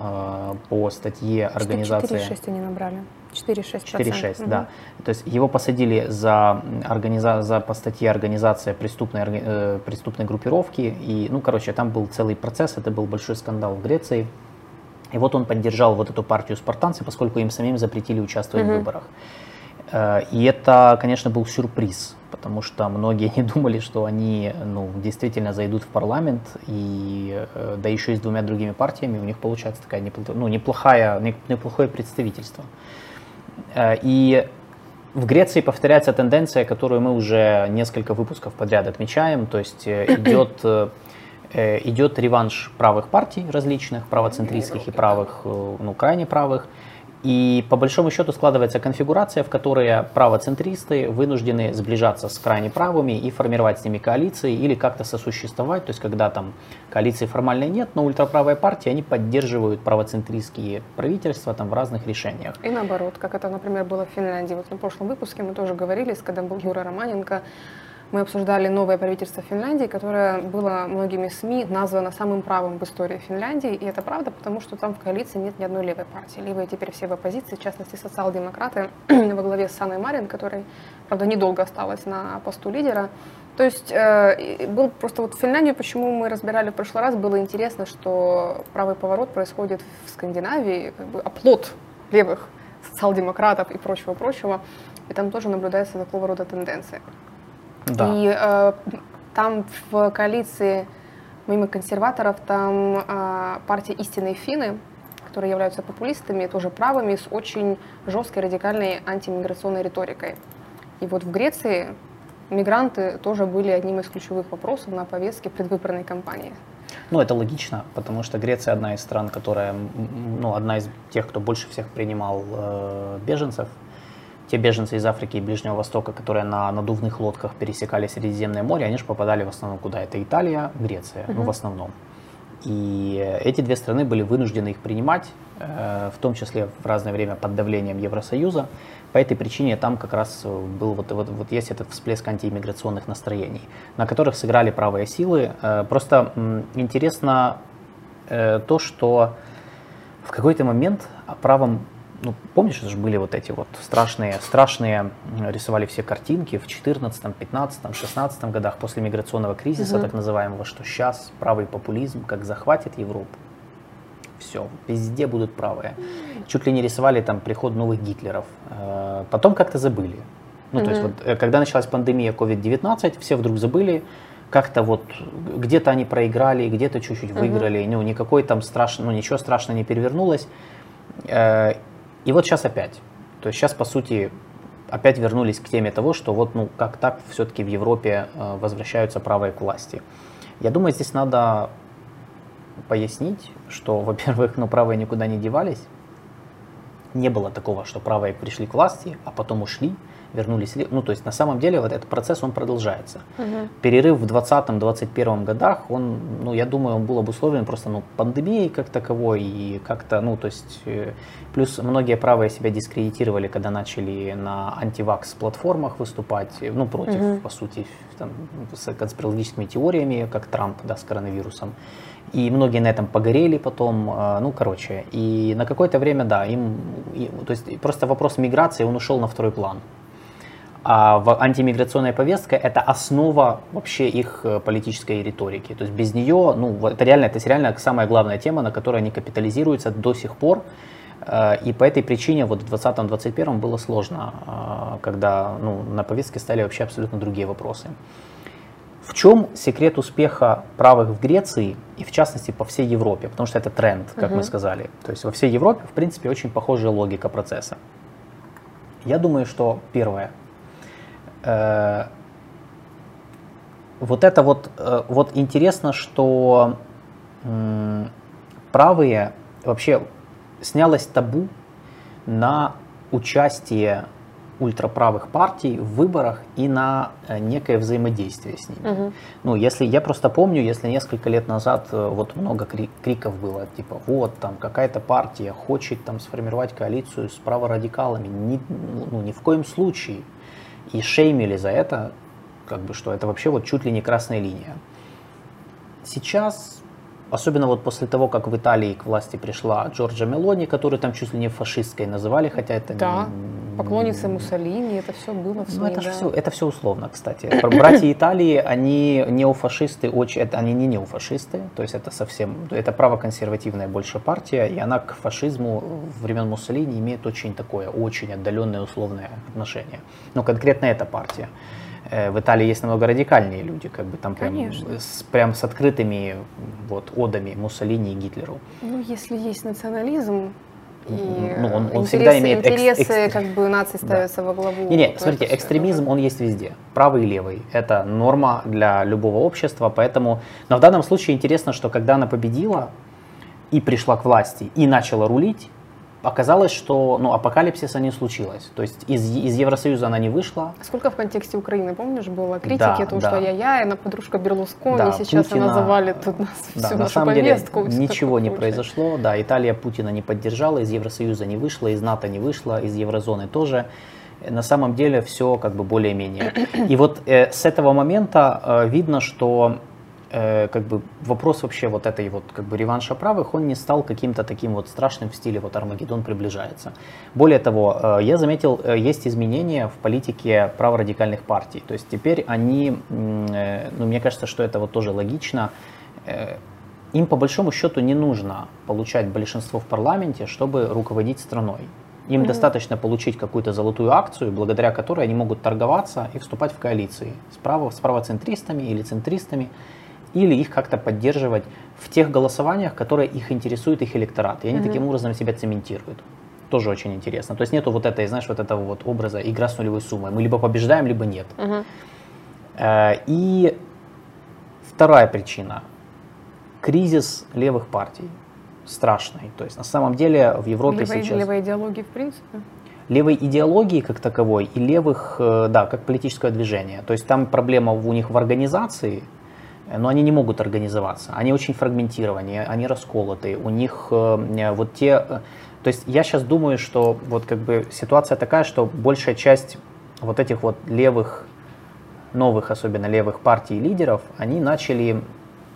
по статье организации... 4,6 они набрали. 4,6%. 4,6, угу. да. То есть его посадили за, организа... за по статье организация преступной, преступной группировки. И, ну, короче, там был целый процесс, это был большой скандал в Греции. И вот он поддержал вот эту партию спартанцы, поскольку им самим запретили участвовать mm-hmm. в выборах. Э, и это, конечно, был сюрприз, потому что многие не думали, что они ну, действительно зайдут в парламент, и э, да еще и с двумя другими партиями у них получается такая неплохая, ну, неплохая, неплохое представительство. Э, и в Греции повторяется тенденция, которую мы уже несколько выпусков подряд отмечаем, то есть идет идет реванш правых партий различных, правоцентристских и правых, э, ну, крайне правых. И по большому счету складывается конфигурация, в которой правоцентристы вынуждены сближаться с крайне правыми и формировать с ними коалиции или как-то сосуществовать. То есть когда там коалиции формально нет, но ультраправые партии, они поддерживают правоцентристские правительства там в разных решениях. И наоборот, как это, например, было в Финляндии. Вот на прошлом выпуске мы тоже говорили, когда был Юра Романенко, мы обсуждали новое правительство Финляндии, которое было многими СМИ названо самым правым в истории Финляндии. И это правда, потому что там в коалиции нет ни одной левой партии. Левые теперь все в оппозиции, в частности социал-демократы во главе с Саной Марин, которой, правда, недолго осталась на посту лидера. То есть э, был просто вот в Финляндии, почему мы разбирали в прошлый раз, было интересно, что правый поворот происходит в Скандинавии, как бы оплот левых социал-демократов и прочего-прочего. И там тоже наблюдается такого рода тенденция. Да. И э, там в коалиции помимо консерваторов, там э, партия «Истинные финны», которые являются популистами, тоже правыми, с очень жесткой радикальной антимиграционной риторикой. И вот в Греции мигранты тоже были одним из ключевых вопросов на повестке предвыборной кампании. Ну, это логично, потому что Греция одна из стран, которая, ну, одна из тех, кто больше всех принимал э, беженцев те беженцы из Африки и Ближнего Востока, которые на надувных лодках пересекали Средиземное море, они же попадали в основном куда? Это Италия, Греция, угу. ну в основном. И эти две страны были вынуждены их принимать, э, в том числе в разное время под давлением Евросоюза. По этой причине там как раз был вот, вот, вот есть этот всплеск антииммиграционных настроений, на которых сыграли правые силы. Э, просто интересно э, то, что в какой-то момент о правом ну, помнишь, это же были вот эти вот страшные, страшные, рисовали все картинки в 14, 15, 16 годах после миграционного кризиса, угу. так называемого, что сейчас правый популизм как захватит Европу. Все, везде будут правые. Чуть ли не рисовали там приход новых Гитлеров. Э, потом как-то забыли. Ну, угу. то есть вот, э, когда началась пандемия COVID-19, все вдруг забыли, как-то вот где-то они проиграли, где-то чуть-чуть выиграли, угу. ну, никакой там страшно, ну, ничего страшного не перевернулось. И вот сейчас опять. То есть сейчас, по сути, опять вернулись к теме того, что вот, ну, как так все-таки в Европе э, возвращаются правые к власти. Я думаю, здесь надо пояснить, что, во-первых, ну, правые никуда не девались. Не было такого, что правые пришли к власти, а потом ушли вернулись. Ну, то есть на самом деле вот этот процесс, он продолжается. Угу. Перерыв в 2020-2021 годах, он, ну, я думаю, он был обусловлен просто ну, пандемией как таковой и как-то, ну, то есть, э, плюс многие правые себя дискредитировали, когда начали на антивакс-платформах выступать, ну, против, угу. по сути, там, с конспирологическими теориями, как Трамп, да, с коронавирусом. И многие на этом погорели потом, э, ну, короче, и на какое-то время, да, им, и, то есть просто вопрос миграции, он ушел на второй план. А в антимиграционная повестка это основа вообще их э, политической риторики. То есть без нее, ну, это реально, это реально самая главная тема, на которой они капитализируются до сих пор. Э, и по этой причине вот в 2020-2021 было сложно, э, когда ну, на повестке стали вообще абсолютно другие вопросы. В чем секрет успеха правых в Греции и в частности по всей Европе? Потому что это тренд, как угу. мы сказали. То есть во всей Европе, в принципе, очень похожая логика процесса. Я думаю, что первое – Э, вот это вот, э, вот интересно, что правые вообще снялось табу на участие ультраправых партий в выборах и на э, некое взаимодействие с ними. Угу. Ну, если я просто помню, если несколько лет назад вот много криков было, типа, вот там какая-то партия хочет там сформировать коалицию с праворадикалами, ни, ну, ни в коем случае и шеймили за это, как бы что это вообще вот чуть ли не красная линия. Сейчас, особенно вот после того, как в Италии к власти пришла Джорджа Мелони, которую там чуть ли не фашистской называли, хотя это да. не... поклонница Муссолини, это все было в СМИ, ну, это, да. все, это все условно, кстати. Братья Италии, они неофашисты, очень, это, они не неофашисты, то есть это совсем, это правоконсервативная больше партия, и она к фашизму времен Муссолини имеет очень такое, очень отдаленное условное отношение. Но конкретно эта партия. Э, в Италии есть намного радикальнее люди, как бы там прям с, прям с открытыми вот, одами Муссолини и Гитлеру. Ну, если есть национализм, и ну, он, он интересы, всегда имеет интересы, экс, как бы нации ставятся да. во главу. Не, не, смотрите, экстремизм он есть везде, правый и левый. Это норма для любого общества, поэтому. Но в данном случае интересно, что когда она победила и пришла к власти и начала рулить, оказалось, что ну, апокалипсиса не случилось. То есть из, из Евросоюза она не вышла. Сколько в контексте Украины, помнишь, было критики, Да, то, да. что я-я, она подружка Берлускони, Да, сейчас Путина- она завалит тут нас Да, всю на нашу самом повестку. деле ничего не произошло. Да, Италия Путина не поддержала, из Евросоюза не вышла, из НАТО не вышла, из еврозоны тоже. На самом деле все как бы более-менее. И вот э, с этого момента э, видно, что э, как бы вопрос вообще вот этой вот как бы реванша правых, он не стал каким-то таким вот страшным в стиле вот Армагеддон приближается. Более того, э, я заметил, э, есть изменения в политике праворадикальных партий. То есть теперь они, э, ну мне кажется, что это вот тоже логично, э, им по большому счету не нужно получать большинство в парламенте, чтобы руководить страной. Им Мгм. достаточно получить какую-то золотую акцию, благодаря которой они могут торговаться и вступать в коалиции с, право, с правоцентристами или центристами, или их как-то поддерживать в тех голосованиях, которые их интересуют, их электорат. И они Мгм. таким образом себя цементируют. Тоже очень интересно. То есть нету вот этой, знаешь, вот этого вот образа игра с нулевой суммой. Мы либо побеждаем, либо нет. Э, И вторая причина. Кризис левых партий. Страшный. То есть на самом деле в Европе Левой, сейчас... левой идеологии, в принципе. левой идеологии как таковой и левых, э, да, как политическое движение. То есть там проблема у них в организации, но они не могут организоваться. Они очень фрагментированы, они расколоты. У них э, вот те... э, То есть я сейчас думаю, что вот как бы ситуация такая, что большая часть вот этих вот левых, новых особенно левых партий и лидеров, они начали,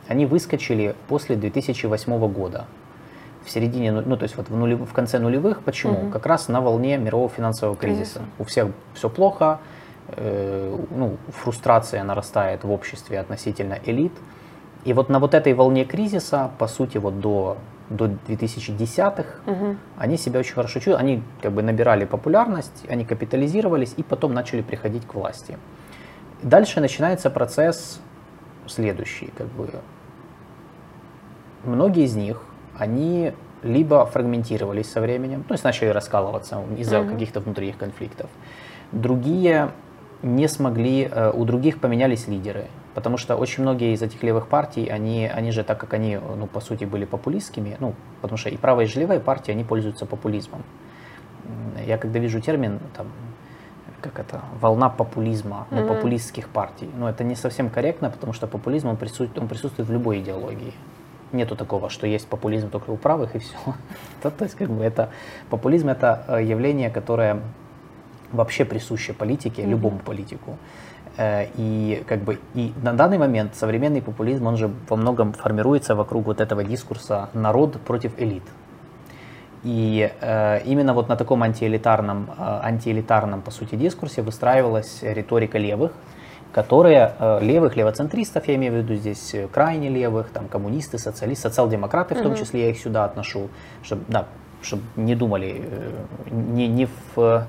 они выскочили после 2008 года в середине, ну, ну, то есть вот в, нулев- в конце нулевых. Почему? Мгм. Как раз на волне мирового финансового кризиса. Кризиса. У всех все плохо, э, ну, фрустрация нарастает в обществе относительно элит. И вот на вот этой волне кризиса, по сути, вот до, до 2010-х, Мгм. они себя очень хорошо чувствуют, они как бы набирали популярность, они капитализировались и потом начали приходить к власти. Дальше начинается процесс следующий, как бы многие из них, они либо фрагментировались со временем, то есть начали раскалываться из-за Мгм. каких-то внутренних конфликтов. Другие не смогли, э, у других поменялись лидеры, потому что очень многие из этих левых партий, они, они же, так как они, ну, по сути, были популистскими, ну, потому что и правая, и левая партии, они пользуются популизмом. Я когда вижу термин, там, как это, волна популизма, ну, Мгм. популистских партий, ну, это не совсем корректно, потому что популизм, он присутствует, он присутствует в любой идеологии. Нету такого, что есть популизм только у правых и все. То, то есть, как бы это популизм это э, явление, которое вообще присуще политике, Мгм. любому политику. Э, И как бы и на данный момент современный популизм, он же во многом формируется вокруг вот этого дискурса народ против элит. И э, именно вот на таком антиэлитарном, э, антиэлитарном, по сути, дискурсе выстраивалась риторика левых, которые, э, левых, левоцентристов, я имею в виду здесь э, крайне левых, там коммунисты, социалисты, социал-демократы, в том числе я их сюда отношу, чтобы, да, чтобы не думали, э, не, не, в,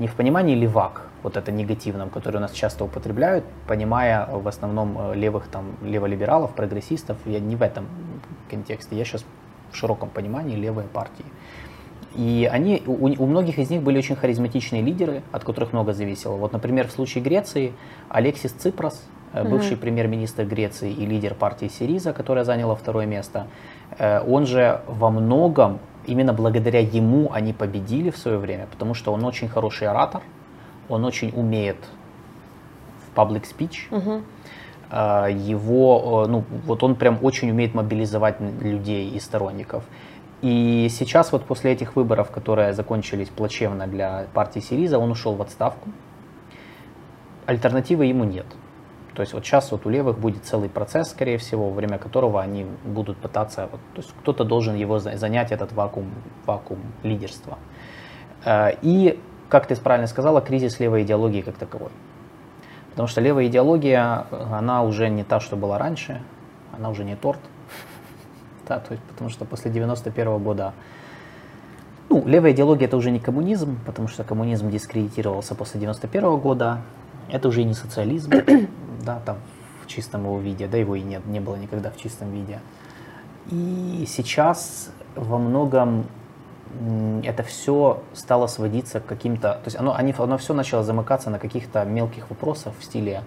не в понимании левак, вот это негативном, который у нас часто употребляют, понимая в основном э, левых там, леволибералов, прогрессистов, я не в этом контексте, я сейчас в широком понимании левые партии. И они, у, у многих из них были очень харизматичные лидеры, от которых много зависело. Вот, например, в случае Греции Алексис Ципрас, э, бывший премьер-министр Греции и лидер партии Сириза, которая заняла второе место, э, он же во многом, именно благодаря ему они победили в свое время, потому что он очень хороший оратор, он очень умеет в public speech, а, его, э, ну, вот он прям очень умеет мобилизовать людей и сторонников. И сейчас вот после этих выборов, которые закончились плачевно для партии Сириза, он ушел в отставку. Альтернативы ему нет. То есть вот сейчас вот у левых будет целый процесс, скорее всего, во время которого они будут пытаться, вот, то есть кто-то должен его за- занять этот вакуум, вакуум лидерства. Э, И, как ты правильно сказала, кризис левой идеологии как таковой. Потому что левая идеология, она уже не та, что была раньше, она уже не торт. Да, то есть, потому что после 91 года, ну, левая идеология это уже не коммунизм, потому что коммунизм дискредитировался после 91 года, это уже не социализм, да, там в чистом его виде, да, его и нет, не было никогда в чистом виде. И сейчас во многом это все стало сводиться к каким-то, то есть оно, они, оно все начало замыкаться на каких-то мелких вопросах в стиле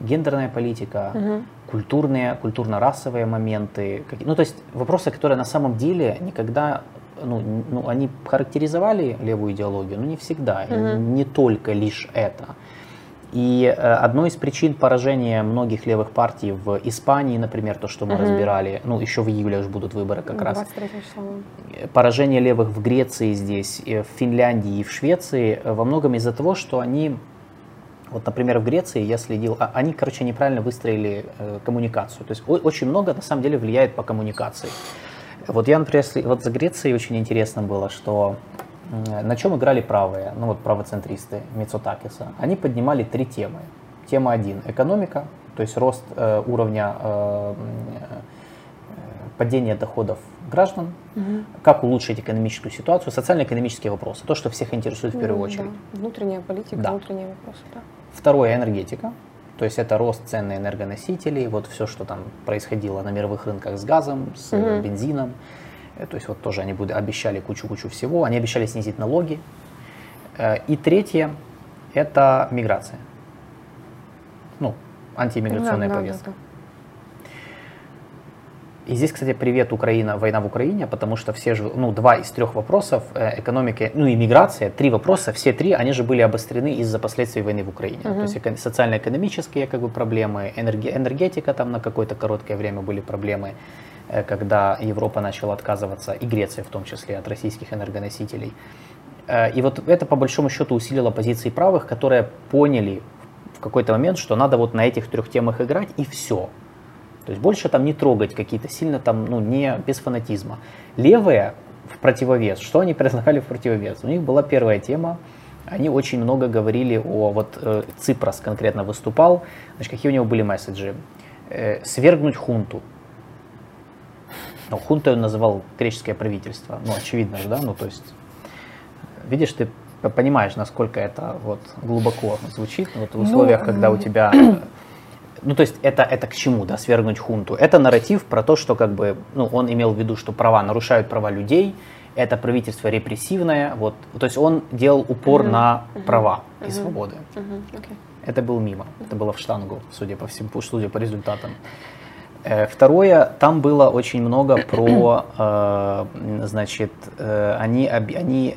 гендерная политика, Мгм. культурные, культурно-расовые моменты, какие- ну то есть вопросы, которые на самом деле никогда ну, ну, они характеризовали левую идеологию, но не всегда, Мгм. не только лишь это. И э, одной из причин поражения многих левых партий в Испании, например, то, что мы Мгм. разбирали, ну, еще в июле же будут выборы как раз, 23 числа. Э, поражение левых в Греции здесь, э, в Финляндии и в Швеции во многом из-за того, что они, вот, например, в Греции я следил, а- они, короче, неправильно выстроили коммуникацию. То есть очень много, на самом деле, влияет по коммуникации. Вот я, например, вот за Грецией очень интересно было, что на чем играли правые, ну вот правоцентристы Мицотакиса. Они поднимали три темы. Тема один – экономика, то есть рост э, уровня э, э, падения доходов граждан, Мгм. как улучшить экономическую ситуацию, социально-экономические вопросы, то, что всех интересует в первую Ну, очередь. да. Внутренняя политика, Да. внутренние вопросы, да. Второе – энергетика, то есть это рост цен на энергоносителей, вот все, что там происходило на мировых рынках с газом, с э, Мгм. бензином, Э, то есть вот тоже они будут, обещали кучу-кучу всего, они обещали снизить налоги. Э, И третье – это миграция, ну, антииммиграционная Да, да, повестка. да, И здесь, кстати, привет Украина, война в Украине, потому что все же, ну, два из трех вопросов э, экономики, ну и миграция, три вопроса, все три, они же были обострены из-за последствий войны в Украине. Мгм. То есть эко- социально-экономические как бы проблемы, энерге- энергетика там на какое-то короткое время были проблемы, э, когда Европа начала отказываться, и Греция в том числе, от российских энергоносителей. Э, И вот это по большому счету усилило позиции правых, которые поняли в какой-то момент, что надо вот на этих трех темах играть и все. То есть больше там не трогать какие-то сильно там, ну, не без фанатизма. Левые в противовес, что они предлагали в противовес? У них была первая тема, они очень много говорили о, вот э, Ципрос конкретно выступал, значит, какие у него были месседжи? Э, свергнуть хунту. Ну, хунтой он называл греческое правительство, ну, очевидно же, да, ну, то есть, видишь, ты понимаешь, насколько это вот глубоко звучит, вот в Ну, условиях, когда у тебя ну, то есть это, это к чему, да, свергнуть хунту? Это нарратив про то, что как бы, ну, он имел в виду, что права нарушают права людей, это правительство репрессивное, вот, то есть он делал упор Мгм, на мгм, права и мгм. свободы. Мгм, окей. Это был мимо, это было в штангу, судя по всему, судя по результатам. Э, Второе, там было очень много про, э, значит, э, они, они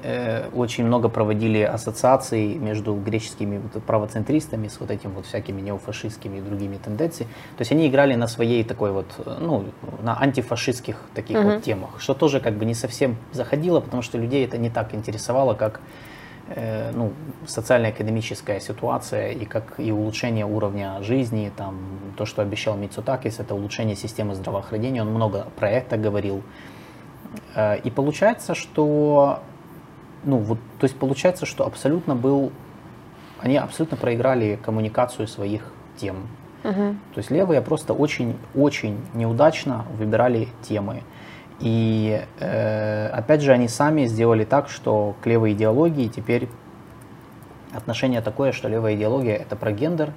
очень много проводили ассоциаций между греческими правоцентристами с вот этим вот всякими неофашистскими и другими тенденциями. То есть они играли на своей такой вот, ну, на антифашистских таких Мгм. вот темах, что тоже как бы не совсем заходило, потому что людей это не так интересовало, как ну, социально-экономическая ситуация и как и улучшение уровня жизни, там, то, что обещал Мицутакис, это улучшение системы здравоохранения, он много про это говорил. Э, И получается, что, ну, вот, то есть получается, что абсолютно был, они абсолютно проиграли коммуникацию своих тем. Мгм. То есть левые просто очень-очень неудачно выбирали темы. И э, опять же, они сами сделали так, что к левой идеологии теперь отношение такое, что левая идеология это про гендер,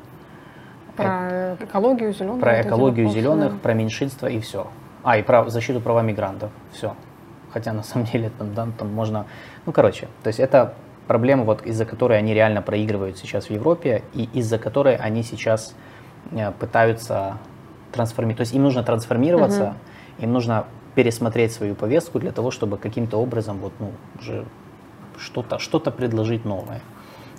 Про экологию зеленых. про экологию зеленых, про меньшинство и все. А, и про защиту права мигрантов. Все. Хотя на самом деле там, да, там можно. Ну, короче, то есть это проблема, вот, из-за которой они реально проигрывают сейчас в Европе, и из-за которой они сейчас э, пытаются трансформировать. То есть им нужно трансформироваться, им нужно пересмотреть свою повестку для того, чтобы каким-то образом вот, ну, уже что-то что предложить новое.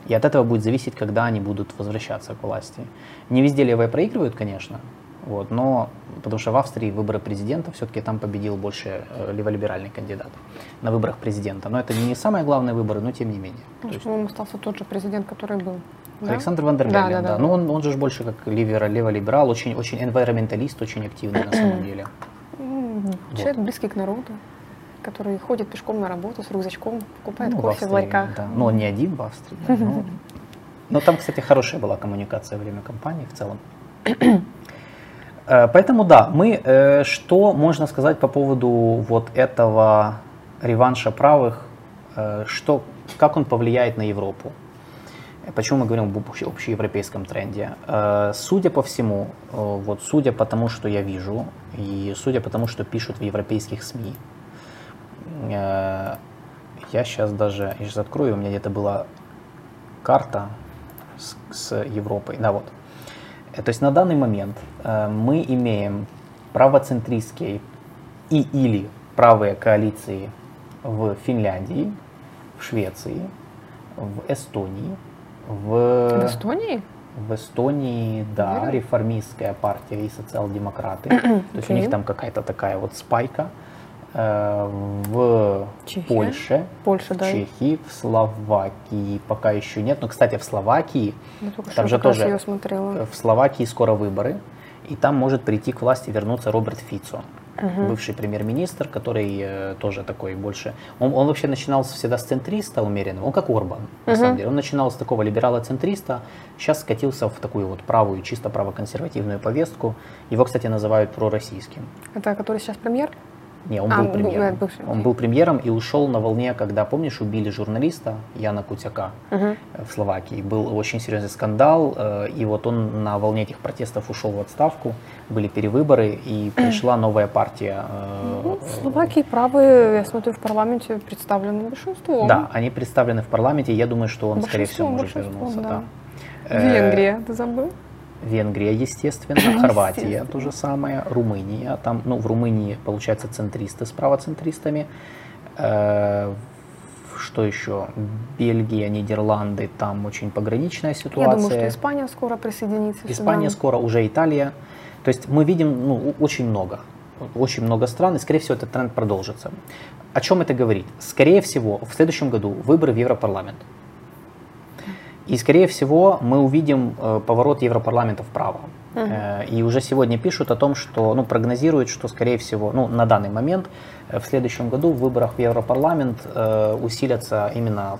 И от этого будет зависеть, когда они будут возвращаться к власти. Не везде левые проигрывают, конечно, вот, но потому что в Австрии выборы президента все-таки там победил больше э, леволиберальный кандидат на выборах президента. Но это не самые главные выборы, но тем не менее. Ну, есть остался тот же президент, который был. да? Александр Ван дер Да, да, да. да. Ну, он, он же больше как левера- леволиберал, очень, очень environmentalist, очень активный на самом деле. М, Человек близкий к народу, который ходит пешком на работу с рюкзачком, покупает Ну, в кофе в, Австрии, ларьках. Да. Но не один в Австрии. да, но- Но там, кстати, хорошая была коммуникация во время кампании в целом. Э, Поэтому да, мы э, что можно сказать по поводу вот этого реванша правых, э, что, как он повлияет на Европу? Почему мы говорим об общ- общеевропейском тренде? Э, Судя по всему, э, вот судя по тому, что я вижу, и судя по тому, что пишут в европейских СМИ, э, я сейчас даже, я сейчас открою, у меня где-то была карта с, с Европой. Да, вот. То есть на данный момент мы имеем правоцентристские и или правые коалиции в Финляндии, в Швеции, в Эстонии, в... В Эстонии? В Эстонии, да, Уверен? реформистская партия и социал-демократы. То есть у них там какая-то такая вот спайка. Э, В Чехия. Польше, Польша, да. Чехии, в Словакии пока еще нет. Но, кстати, в Словакии, только там же тоже в Словакии скоро выборы, и там может прийти к власти вернуться Роберт Фицо, бывший премьер-министр, который э, тоже такой больше... Он, он вообще начинал всегда с центриста умеренного, он как Орбан, на самом деле. Он начинал с такого либерала-центриста, сейчас скатился в такую вот правую, чисто правоконсервативную повестку. Его, кстати, называют пророссийским. Это который сейчас премьер? Не, он А, был премьером. э, бывший, Он был премьером и ушел на волне, когда, помнишь, убили журналиста Яна Кутяка э, в Словакии. Был очень серьезный скандал, э, и вот он на волне этих протестов ушел в отставку. Были перевыборы, и пришла новая партия. Ну, в Словакии правые, я смотрю, в парламенте представлены большинством. Да, они представлены в парламенте. Я думаю, что он, скорее всего, может вернуться. да. да. Венгрия, ты забыл? Венгрия, естественно, Хорватия Естественно. то же самое, Румыния, там, ну, в Румынии, получается, центристы с правоцентристами. Э, Что еще? Бельгия, Нидерланды, там очень пограничная Я ситуация. думаю, что Испания скоро присоединится. Испания сюда. скоро, уже Италия. То есть мы видим ну, очень много. Очень много стран, и, скорее всего, этот тренд продолжится. О чем это говорит? Скорее всего, в следующем году выборы в Европарламент. И, скорее всего, мы увидим э, поворот Европарламента вправо. Э, и уже сегодня пишут о том, что, ну, прогнозируют, что, скорее всего, ну, на данный момент, э, в следующем году в выборах в Европарламент э, усилятся именно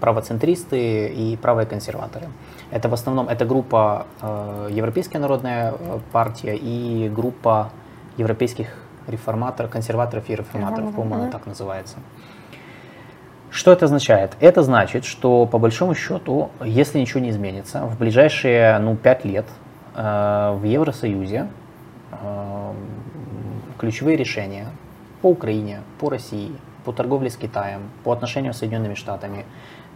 правоцентристы и правые консерваторы. Это в основном, это группа э, Европейская народная э, партия и группа европейских реформаторов, консерваторов и реформаторов, по-моему, так называется. Что это означает? Это значит, что по большому счету, если ничего не изменится, в ближайшие ну, 5 лет э, в Евросоюзе э, ключевые решения по Украине, по России, по торговле с Китаем, по отношениям с Соединенными Штатами,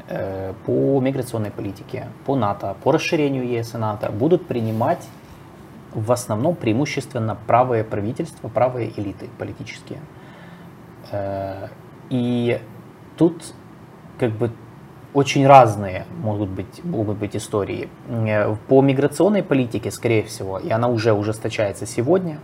э, по миграционной политике, по НАТО, по расширению ЕС и НАТО будут принимать в основном преимущественно правые правительства, правые элиты политические. Э, И тут как бы очень разные могут быть, могут быть истории. По миграционной политике, скорее всего, и она уже ужесточается сегодня,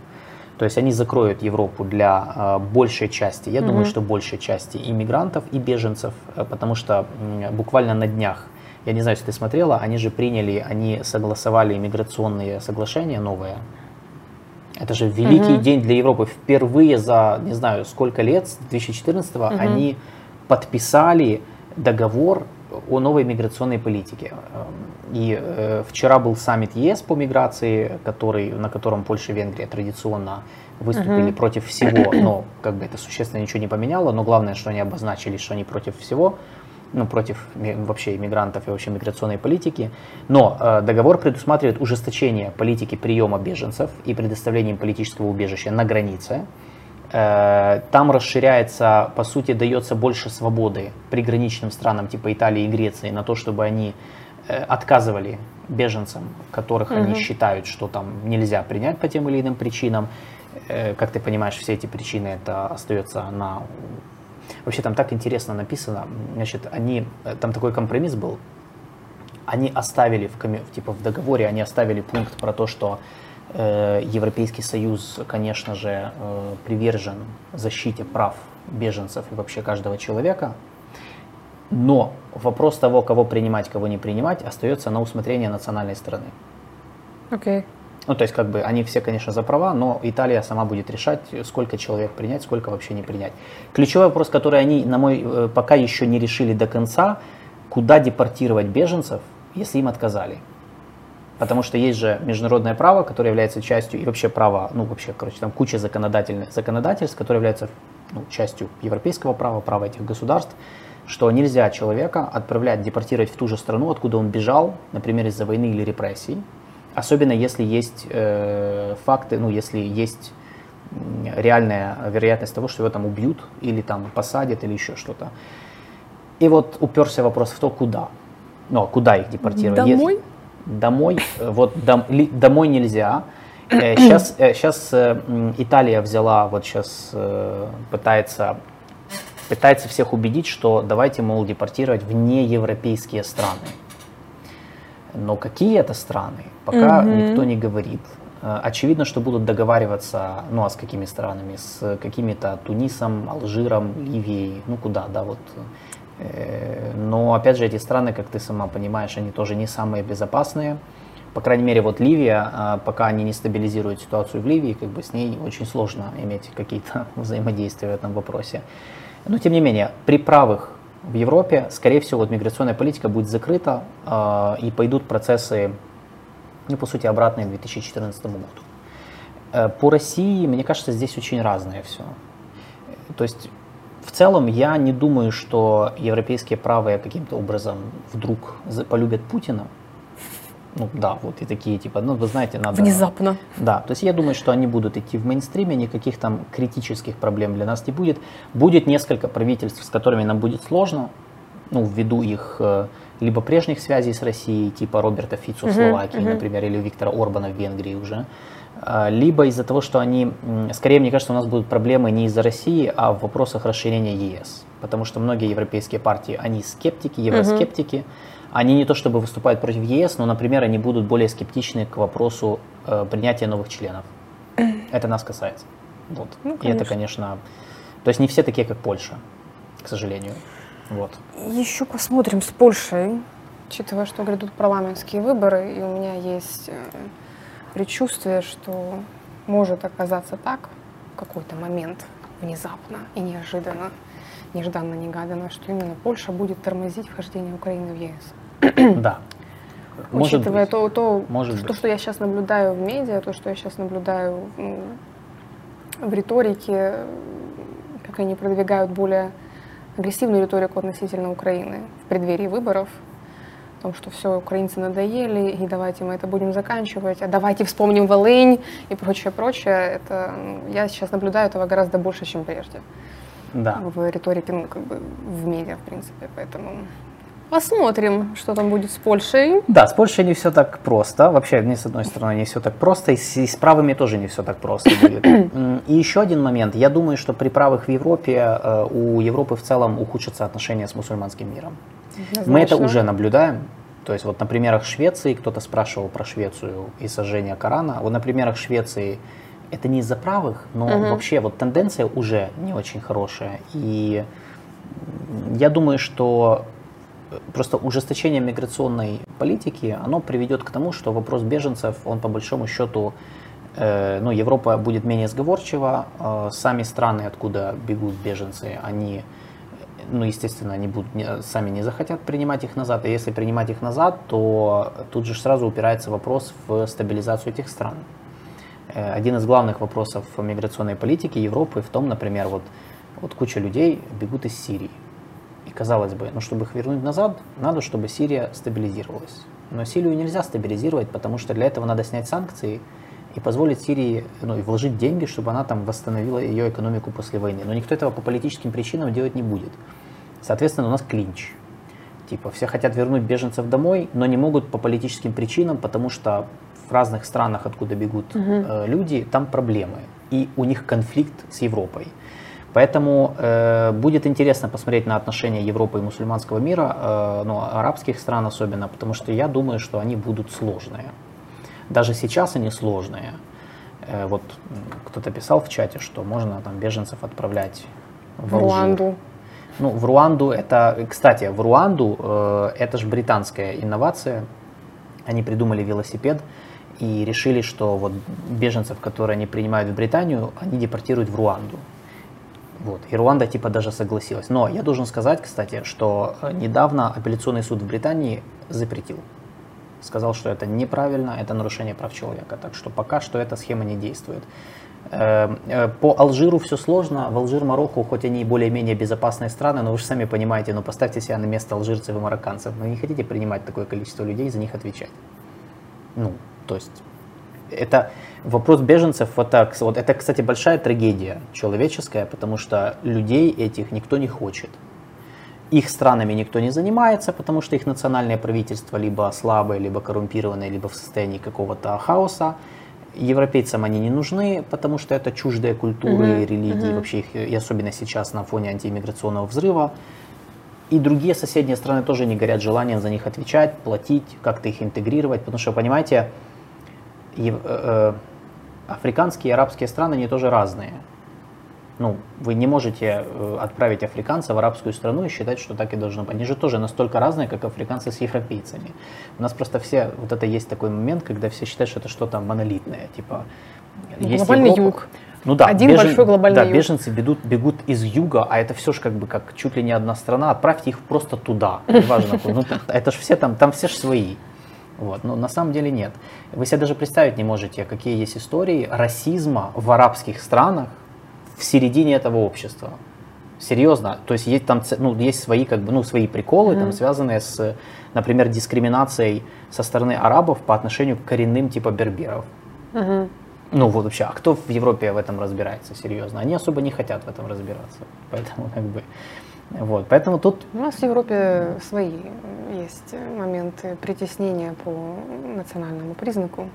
то есть они закроют Европу для э, большей части, я думаю, что большей части иммигрантов и беженцев, э, потому что буквально на днях, я не знаю, если ты смотрела, они же приняли, они согласовали миграционные соглашения новые, это же великий день для Европы. Впервые за, не знаю, сколько лет, с 2014 они подписали договор о новой миграционной политике. Эм, И э, вчера был саммит ЕС по миграции, который, на котором Польша и Венгрия традиционно выступили против всего, но как бы это существенно ничего не поменяло, но главное, что они обозначили, что они против всего, ну, против вообще иммигрантов и вообще миграционной политики. Но э, договор предусматривает ужесточение политики приема беженцев и предоставления им политического убежища на границе. Э, Там расширяется, по сути, дается больше свободы приграничным странам типа Италии и Греции на то, чтобы они э, отказывали беженцам, которых они считают, что там нельзя принять по тем или иным причинам. Э, Как ты понимаешь, все эти причины это остается на... Вообще там так интересно написано. Значит, они... э, Там такой компромисс был. Они оставили в, коми- типа, в договоре, они оставили пункт про то, что э, Европейский Союз, конечно же, э, привержен защите прав беженцев и вообще каждого человека. Но вопрос того, кого принимать, кого не принимать, остается на усмотрение национальной страны. Окей. Ну, то есть, как бы, они все, конечно, за права, но Италия сама будет решать, сколько человек принять, сколько вообще не принять. Ключевой вопрос, который они, на мой, э, пока еще не решили до конца, куда депортировать беженцев, если им отказали. Потому что есть же международное право, которое является частью, и вообще право, ну, вообще, короче, там куча законодательных законодательств, которые являются ну, частью европейского права, права этих государств, что нельзя человека отправлять, депортировать в ту же страну, откуда он бежал, например, из-за войны или репрессий, особенно если есть э, факты, ну, если есть реальная вероятность того, что его там убьют или там посадят или еще что-то. И вот уперся вопрос в то, куда. Ну, а куда их депортировать? Если- Домой? Э, Вот дом- ли- домой нельзя. Сейчас, сейчас Италия взяла, вот сейчас пытается пытается всех убедить, что давайте, мол, депортировать в неевропейские страны. Но какие это страны, пока угу. никто не говорит. Э, очевидно, что будут договариваться, ну а с какими странами? С какими-то Тунисом, Алжиром, Ливией, ну куда, да, вот. Э, но опять же, эти страны, как ты сама понимаешь, они тоже не самые безопасные. По крайней мере, вот Ливия, а, пока они не стабилизируют ситуацию в Ливии, как бы с ней очень сложно иметь какие-то взаимодействия в этом вопросе. Но тем не менее, при правых в Европе, скорее всего, вот миграционная политика будет закрыта э, и пойдут процессы, ну, по сути, обратные к 2014 году. Э, по России, мне кажется, здесь очень разное все. То есть, целом, я не думаю, что европейские правые каким-то образом вдруг полюбят Путина, ну да, вот и такие типа, ну вы знаете, надо... Внезапно. Да, то есть я думаю, что они будут идти в мейнстриме, никаких там критических проблем для нас не будет. Будет несколько правительств, с которыми нам будет сложно, ну, ввиду их э, либо прежних связей с Россией, типа Роберта Фицу в Словакии, uh-huh, например, или Виктора Орбана в Венгрии уже, либо из-за того, что они, скорее, мне кажется, у нас будут проблемы не из-за России, а в вопросах расширения ЕС, потому что многие европейские партии, они скептики, евроскептики, uh-huh они не то чтобы выступают против ЕС, но, например, они будут более скептичны к вопросу э, принятия новых членов. Это нас касается. Вот. Ну, И это, конечно, то есть не все такие, как Польша, к сожалению. Вот. Еще посмотрим с Польшей, учитывая, что грядут парламентские выборы, и у меня есть э, предчувствие, что может оказаться так в какой-то момент внезапно и неожиданно, нежданно-негаданно, что именно Польша будет тормозить вхождение Украины в ЕС. Да. Может Учитывая быть. то, то Может что, быть. что я сейчас наблюдаю в медиа, то, что я сейчас наблюдаю в риторике, как они продвигают более агрессивную риторику относительно Украины в преддверии выборов, том, что все, украинцы надоели, и давайте мы это будем заканчивать, а давайте вспомним Волынь и прочее, прочее. Это, я сейчас наблюдаю этого гораздо больше, чем прежде. Да. В риторике, ну, как бы в медиа, в принципе, поэтому Посмотрим, что там будет с Польшей. Да, с Польшей не все так просто. Вообще, ни с одной стороны, не все так просто. И с, и с правыми тоже не все так просто будет. И еще один момент. Я думаю, что при правых в Европе э, у Европы в целом ухудшатся отношения с мусульманским миром. Однозначно. Мы это уже наблюдаем. То есть вот на примерах Швеции, кто-то спрашивал про Швецию и сожжение Корана. Вот на примерах Швеции это не из-за правых, но угу. вообще вот тенденция уже не очень хорошая. И я думаю, что просто ужесточение миграционной политики, оно приведет к тому, что вопрос беженцев, он по большому счету, э, ну, Европа будет менее сговорчива, э, сами страны, откуда бегут беженцы, они, ну, естественно, они будут не, сами не захотят принимать их назад, и если принимать их назад, то тут же сразу упирается вопрос в стабилизацию этих стран. Э, один из главных вопросов миграционной политики Европы в том, например, вот, вот куча людей бегут из Сирии. И казалось бы, ну, чтобы их вернуть назад, надо, чтобы Сирия стабилизировалась. Но Сирию нельзя стабилизировать, потому что для этого надо снять санкции и позволить Сирии, ну, и вложить деньги, чтобы она там восстановила ее экономику после войны. Но никто этого по политическим причинам делать не будет. Соответственно, у нас клинч. Типа, все хотят вернуть беженцев домой, но не могут по политическим причинам, потому что в разных странах, откуда бегут угу. э, люди, там проблемы. И у них конфликт с Европой. Поэтому э, будет интересно посмотреть на отношения Европы и мусульманского мира, э, ну, арабских стран особенно, потому что я думаю, что они будут сложные. Даже сейчас они сложные. Э, вот кто-то писал в чате, что можно там беженцев отправлять в, в Руанду. Ну, в Руанду это, кстати, в Руанду э, это же британская инновация. Они придумали велосипед и решили, что вот беженцев, которые они принимают в Британию, они депортируют в Руанду. Вот. И Руанда типа даже согласилась. Но я должен сказать, кстати, что э, недавно апелляционный суд в Британии запретил. Сказал, что это неправильно, это нарушение прав человека. Так что пока что эта схема не действует. Э, э, по Алжиру все сложно. В Алжир, Марокко, хоть они и более-менее безопасные страны, но вы же сами понимаете, ну поставьте себя на место алжирцев и марокканцев. Вы не хотите принимать такое количество людей и за них отвечать. Ну, то есть это вопрос беженцев, вот так, вот это, кстати, большая трагедия человеческая, потому что людей этих никто не хочет. Их странами никто не занимается, потому что их национальное правительство либо слабое, либо коррумпированное, либо в состоянии какого-то хаоса. европейцам они не нужны, потому что это чуждые культуры, Мгм, религии, мгм. вообще их, и особенно сейчас на фоне антииммиграционного взрыва. И другие соседние страны тоже не горят желанием за них отвечать, платить, как-то их интегрировать, потому что, понимаете, э, э, африканские и арабские страны, они тоже разные. Ну, вы не можете э, отправить африканца в арабскую страну и считать, что так и должно быть. Они же тоже настолько разные, как африканцы с европейцами. У нас просто все, вот это есть такой момент, когда все считают, что это что-то монолитное, типа... есть Глобальный Европа- юг. ну да, Один большой глобальный да, юг. беженцы бегут, бегут из юга, а это все же как бы как чуть ли не одна страна, отправьте их просто туда, неважно, ну это же все там, там все же свои. Вот. Но на самом деле нет. Вы себе даже представить не можете, какие есть истории расизма в арабских странах в середине этого общества. Серьезно. То есть есть там ну, есть свои, как бы, ну, свои приколы, там, связанные с, например, дискриминацией со стороны арабов по отношению к коренным типа берберов. Мгм. Ну вот вообще, а кто в Европе в этом разбирается серьезно? Они особо не хотят в этом разбираться. Поэтому как бы вот, поэтому тут У нас в Европе свои есть моменты притеснения по национальному признаку.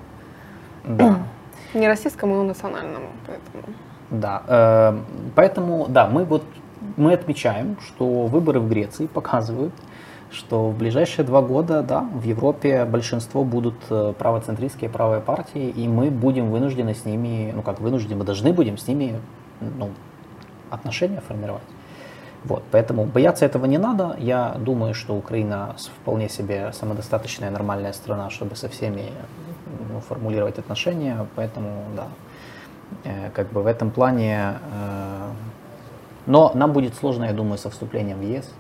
да, Не российскому, но национальному. Поэтому. Да, э, поэтому да, мы вот мы отмечаем, что выборы в Греции показывают, что в ближайшие два года, да, в Европе большинство будут э, правоцентристские правые партии, и мы будем вынуждены с ними, ну как вынуждены, мы должны будем с ними, ну, отношения формировать. Вот, поэтому бояться этого не надо. Я думаю, что Украина вполне себе самодостаточная, нормальная страна, чтобы со всеми ну, формулировать отношения. Поэтому, да, как бы в этом плане. э, но нам будет сложно, я думаю, со вступлением в ЕС.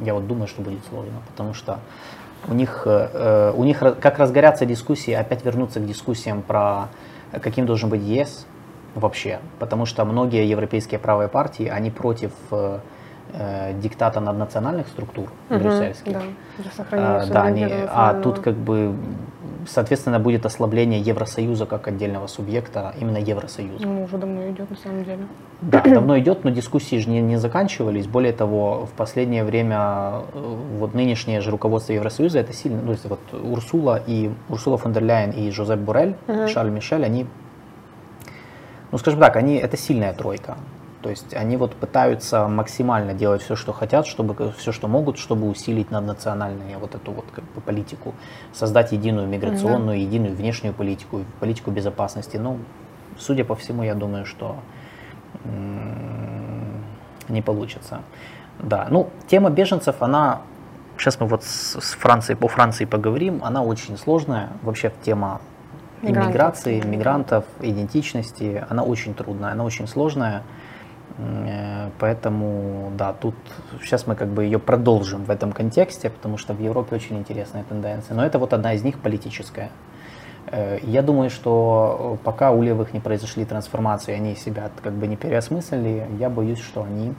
Я вот думаю, что будет сложно, потому что у них, э, э, у них как разгорятся дискуссии, опять вернуться к дискуссиям про э, каким должен быть ЕС вообще, потому что многие европейские правые партии, они против э, э, диктата наднациональных структур Мгм, брюссельских. Да, А, да, они- а тут как бы, соответственно, будет ослабление Евросоюза как отдельного субъекта, именно Евросоюза. Ну, уже давно идет, на самом деле. Да, давно идет, но дискуссии же не, не заканчивались. Более того, в последнее время э, вот нынешнее же руководство Евросоюза, это сильно, ну, то есть вот Урсула и Урсула фон дер Ляйен и Жозеп Борель, Мгм. Шарль Мишель, они, ну скажем так, они, это сильная тройка. То есть они вот пытаются максимально делать все, что хотят, чтобы все, что могут, чтобы усилить наднациональную вот эту вот как бы политику, создать единую миграционную, единую внешнюю политику, политику безопасности. Ну, судя по всему, я думаю, что не получится. Да, ну, тема беженцев, она, сейчас мы вот с, с Францией, по Франции поговорим, она очень сложная. Вообще тема Мигрантов. иммиграции, мигрантов, идентичности, она очень трудная, она очень сложная. Э, Поэтому, да, тут сейчас мы как бы ее продолжим в этом контексте, потому что в Европе очень интересная тенденция. Но это вот одна из них политическая. Э, Я думаю, что э, пока у левых не произошли трансформации, они себя как бы не переосмыслили, я боюсь, что они,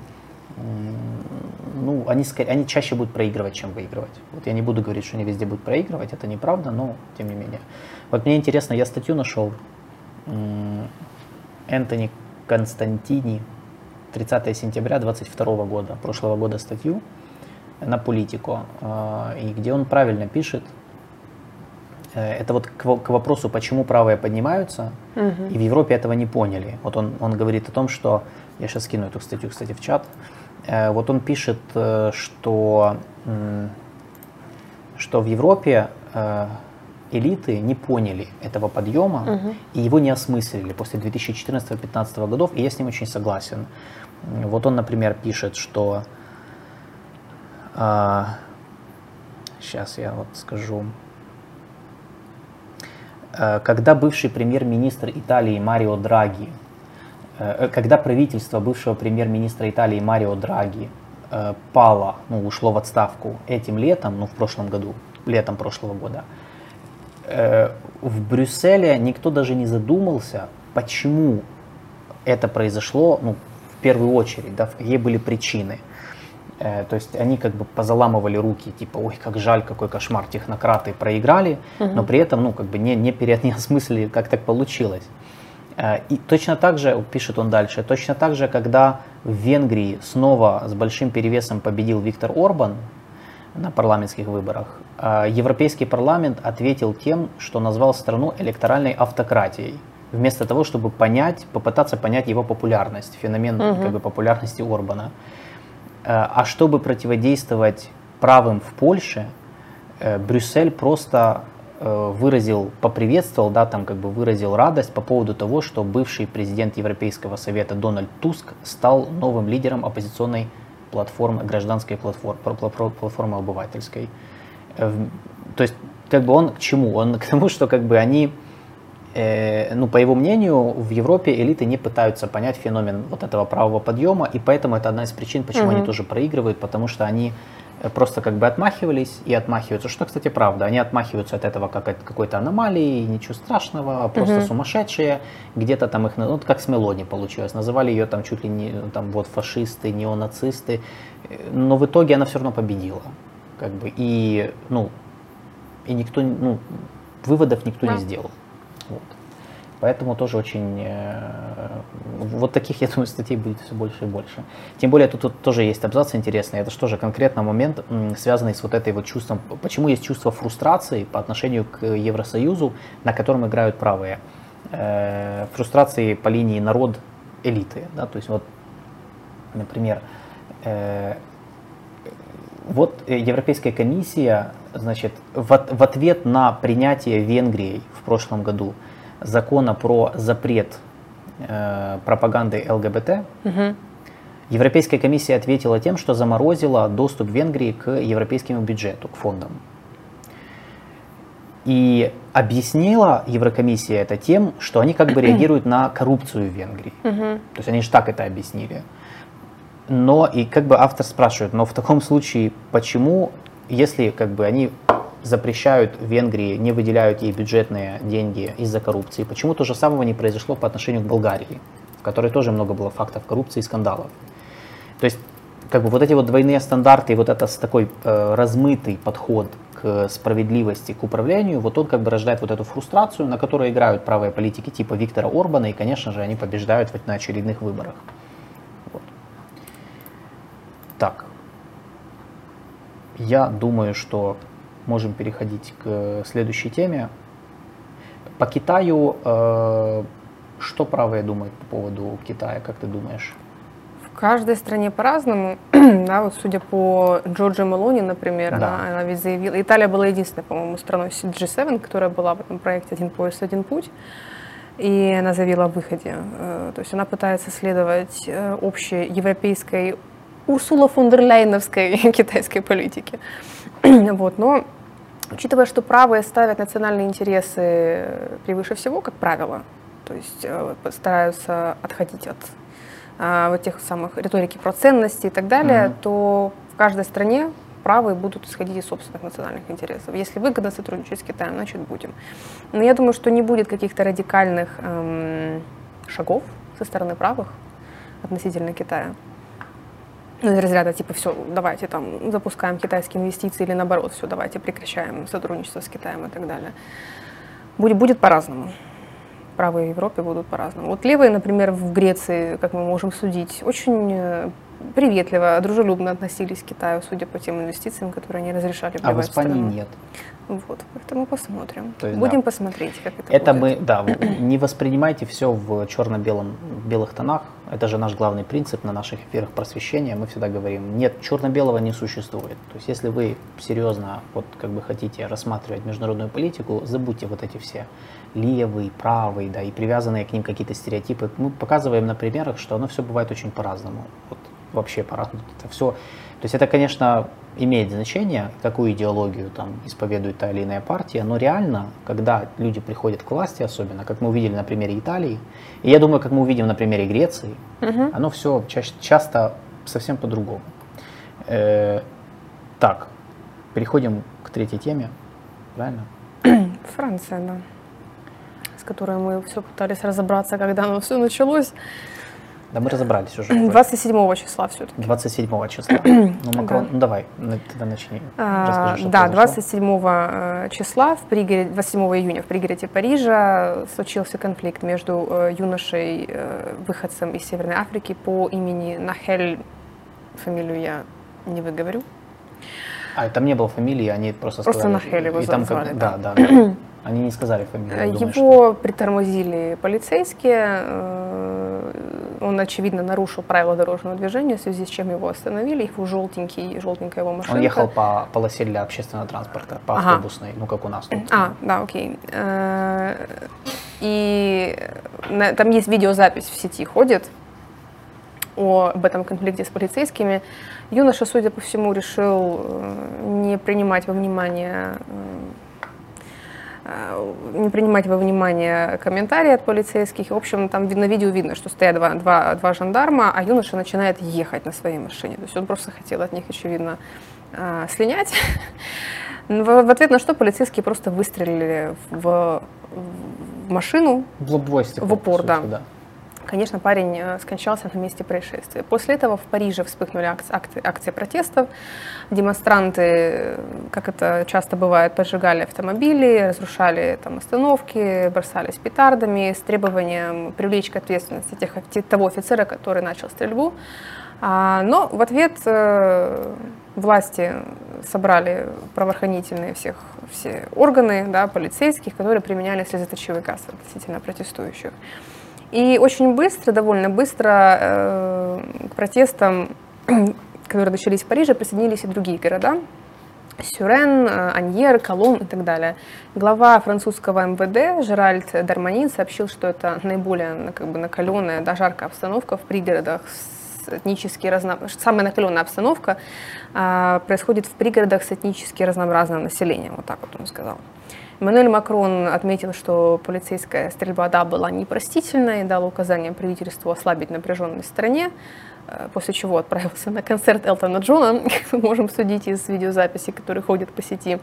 ну, они, ска- они чаще будут проигрывать, чем выигрывать. Вот я не буду говорить, что они везде будут проигрывать, это неправда, но тем не менее. Вот мне интересно, я статью нашел, Энтони Константини, 30 сентября 22 года, прошлого года статью на политику, э, и где он правильно пишет, Э, это вот к, во- к вопросу, почему правые поднимаются, Мгм. и в Европе этого не поняли. Вот он, он говорит о том, что, я сейчас скину эту статью, кстати, в чат, Э, вот он пишет, что, что в Европе элиты не поняли этого подъема Мгм. и его не осмыслили после 2014-2015 годов, и я с ним очень согласен. Вот он, например, пишет, что... сейчас я вот скажу. Э, Когда бывший премьер-министр Италии Марио Драги, э, когда правительство бывшего премьер-министра Италии Марио Драги э, пало, ну, ушло в отставку этим летом, ну, в прошлом году, летом прошлого года, э, в Брюсселе никто даже не задумался, почему это произошло, ну, первую очередь, да, какие были причины. Э, То есть они как бы позаламывали руки, типа, ой, как жаль, какой кошмар, технократы проиграли, но при этом, ну, как бы не, не, пере- не осмыслили, как так получилось. Э, И точно так же, пишет он дальше, точно так же, когда в Венгрии снова с большим перевесом победил Виктор Орбан на парламентских выборах, э, Европейский парламент ответил тем, что назвал страну электоральной автократией. Вместо того, чтобы понять, попытаться понять его популярность, феномен угу. как бы, популярности Орбана. Э, а чтобы противодействовать правым в Польше, э, Брюссель просто э, выразил, поприветствовал, да, там как бы выразил радость по поводу того, что бывший президент Европейского совета Дональд Туск стал новым лидером оппозиционной платформы, гражданской платформы, платформы обывательской. То есть, как бы он к чему? Он к тому, что как бы они Э, ну, по его мнению, в Европе элиты не пытаются понять феномен вот этого правого подъема, и поэтому это одна из причин, почему угу. они тоже проигрывают, потому что они э, просто как бы отмахивались и отмахиваются, что, кстати, правда, они отмахиваются от этого как от какой-то аномалии, ничего страшного, просто угу. сумасшедшие, где-то там их, ну, как с Мелони получилось, называли ее там чуть ли не, там вот фашисты, неонацисты, э, но в итоге она все равно победила, как бы, и, ну, и никто, ну, выводов никто да. не сделал. Поэтому тоже очень... Э, вот таких, я думаю, статей будет все больше и больше. Тем более тут, тут тоже есть абзац интересный. Это что же конкретно момент, связанный с вот этой вот чувством... Почему есть чувство фрустрации по отношению к Евросоюзу, на котором играют правые? Э, фрустрации по линии народ-элиты. Да? То есть вот, например, э, вот Европейская комиссия, значит, в, в ответ на принятие Венгрией в прошлом году закона про запрет э, пропаганды ЛГБТ, угу. Европейская комиссия ответила тем, что заморозила доступ Венгрии к европейскому бюджету, к фондам. И объяснила Еврокомиссия это тем, что они как бы реагируют на коррупцию в Венгрии. Угу. То есть они же так это объяснили. Но и как бы автор спрашивает, но в таком случае почему, если как бы они запрещают Венгрии, не выделяют ей бюджетные деньги из-за коррупции, почему то же самого не произошло по отношению к Болгарии, в которой тоже много было фактов коррупции и скандалов. То есть как бы вот эти вот двойные стандарты и вот это такой э, размытый подход к справедливости, к управлению, вот он как бы рождает вот эту фрустрацию, на которой играют правые политики типа Виктора Орбана, и, конечно же, они побеждают на очередных выборах. Так, я думаю, что можем переходить к следующей теме. По Китаю, э, что правые думают по поводу Китая, как ты думаешь? В каждой стране по-разному. да, вот судя по Джорджи Мелони, например, да. она, она ведь заявила, Италия была единственной, по-моему, страной G7, которая была в этом проекте «Один поезд, один путь». И она заявила о выходе. Э, то есть она пытается следовать э, общей европейской Урсула фон дер Ляйновской китайской политики. вот, но учитывая, что правые ставят национальные интересы превыше всего, как правило, то есть э, стараются отходить от а, вот тех самых риторики про ценности и так далее, mm-hmm. то в каждой стране правые будут исходить из собственных национальных интересов. Если выгодно сотрудничать с Китаем, значит будем. Но я думаю, что не будет каких-то радикальных эм, шагов со стороны правых относительно Китая ну, из разряда типа все, давайте там запускаем китайские инвестиции или наоборот, все, давайте прекращаем сотрудничество с Китаем и так далее. Будет, будет по-разному. Правые в Европе будут по-разному. Вот левые, например, в Греции, как мы можем судить, очень э, приветливо, дружелюбно относились к Китаю, судя по тем инвестициям, которые они разрешали А в Испании в нет. Вот, поэтому посмотрим. То есть, Будем да. посмотреть, как это, это будет. мы, да, не воспринимайте все в черно-белом белых тонах. Это же наш главный принцип на наших эфирах просвещения. Мы всегда говорим, нет, черно-белого не существует. То есть, если вы серьезно вот как бы хотите рассматривать международную политику, забудьте вот эти все левый, правый, да, и привязанные к ним какие-то стереотипы. Мы показываем на примерах, что оно все бывает очень по-разному. Вот вообще по-разному. Это все. То есть это, конечно, имеет значение, какую идеологию там исповедует та или иная партия, но реально, когда люди приходят к власти, особенно, как мы увидели на примере Италии, и я думаю, как мы увидим на примере Греции, угу. оно все ча- часто совсем по-другому. Э- так, переходим к третьей теме, правильно? Франция, да, с которой мы все пытались разобраться, когда оно все началось. Да мы разобрались уже. 27 числа все-таки. 27 числа. Ну, Макрон, да. ну давай, тогда начни. А, да, 27 э, числа, в пригороде, 27 июня в пригороде Парижа случился конфликт между э, юношей, э, выходцем из Северной Африки по имени Нахель, фамилию я не выговорю. А, там не было фамилии, они просто Просто сказали. Нахель его и там звали, как, да, да. да. Они не сказали фамилию. Э, думаю, Его что... притормозили полицейские. Он, очевидно, нарушил правила дорожного движения, в связи с чем его остановили. Его желтенький, желтенькая его машинка. Он ехал по полосе для общественного транспорта, по Ага. автобусной, ну как у нас тут. А, да, окей. Э, И там есть видеозапись в сети ходит о- об этом конфликте с полицейскими. Юноша, судя по всему, решил э, не принимать во внимание э, не принимать во внимание комментарии от полицейских. В общем, там на видео видно, что стоят два, два, два жандарма, а юноша начинает ехать на своей машине. То есть он просто хотел от них, очевидно, э, слинять. В, в ответ на что полицейские просто выстрелили в, в машину. В лобовое стекло. В упор, по да. сути, Конечно, парень э, скончался на месте происшествия. После этого в Париже вспыхнули акции, акции протестов. Демонстранты, э, как это часто бывает, поджигали автомобили, разрушали там остановки, бросались петардами с требованием привлечь к ответственности тех, те- того офицера, который начал стрельбу. А, но в ответ э, власти собрали правоохранительные всех, все органы, да, полицейских, которые применяли слезоточивый газ относительно протестующих. И очень быстро, довольно быстро э, к протестам, которые начались в Париже, присоединились и другие города. Сюрен, э, Аньер, Колон и так далее. Глава французского МВД Жеральд Дарманин сообщил, что это наиболее как бы, накаленная, да, жаркая обстановка в пригородах этнически разно... Самая накаленная обстановка а, происходит в пригородах с этнически разнообразным населением, вот так вот он сказал. Эммануэль Макрон отметил, что полицейская стрельба да, была непростительной дал указание правительству ослабить напряженность в стране, э, после чего отправился на концерт Элтона Джона, как мы можем судить из видеозаписей, которые ходят по сети.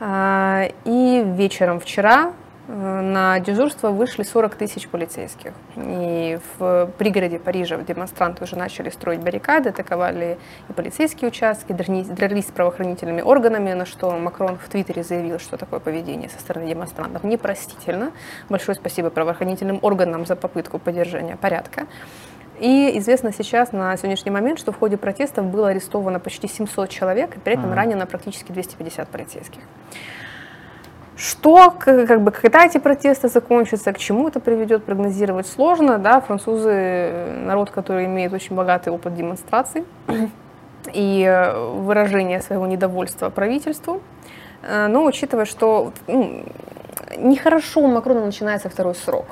А, И вечером вчера на дежурство вышли 40 тысяч полицейских. И в пригороде Парижа демонстранты уже начали строить баррикады, атаковали и полицейские участки, дрались с правоохранительными органами, на что Макрон в Твиттере заявил, что такое поведение со стороны демонстрантов непростительно. Большое спасибо правоохранительным органам за попытку поддержания порядка. И известно сейчас на сегодняшний момент, что в ходе протестов было арестовано почти 700 человек, и при этом Ага. ранено практически 250 полицейских. Что, как бы, когда эти протесты закончатся, к чему это приведет, прогнозировать сложно. Да? Французы э, народ, который имеет очень богатый опыт демонстраций и э, выражения своего недовольства правительству. Э, Но учитывая, что ну, нехорошо у Макрона начинается второй срок,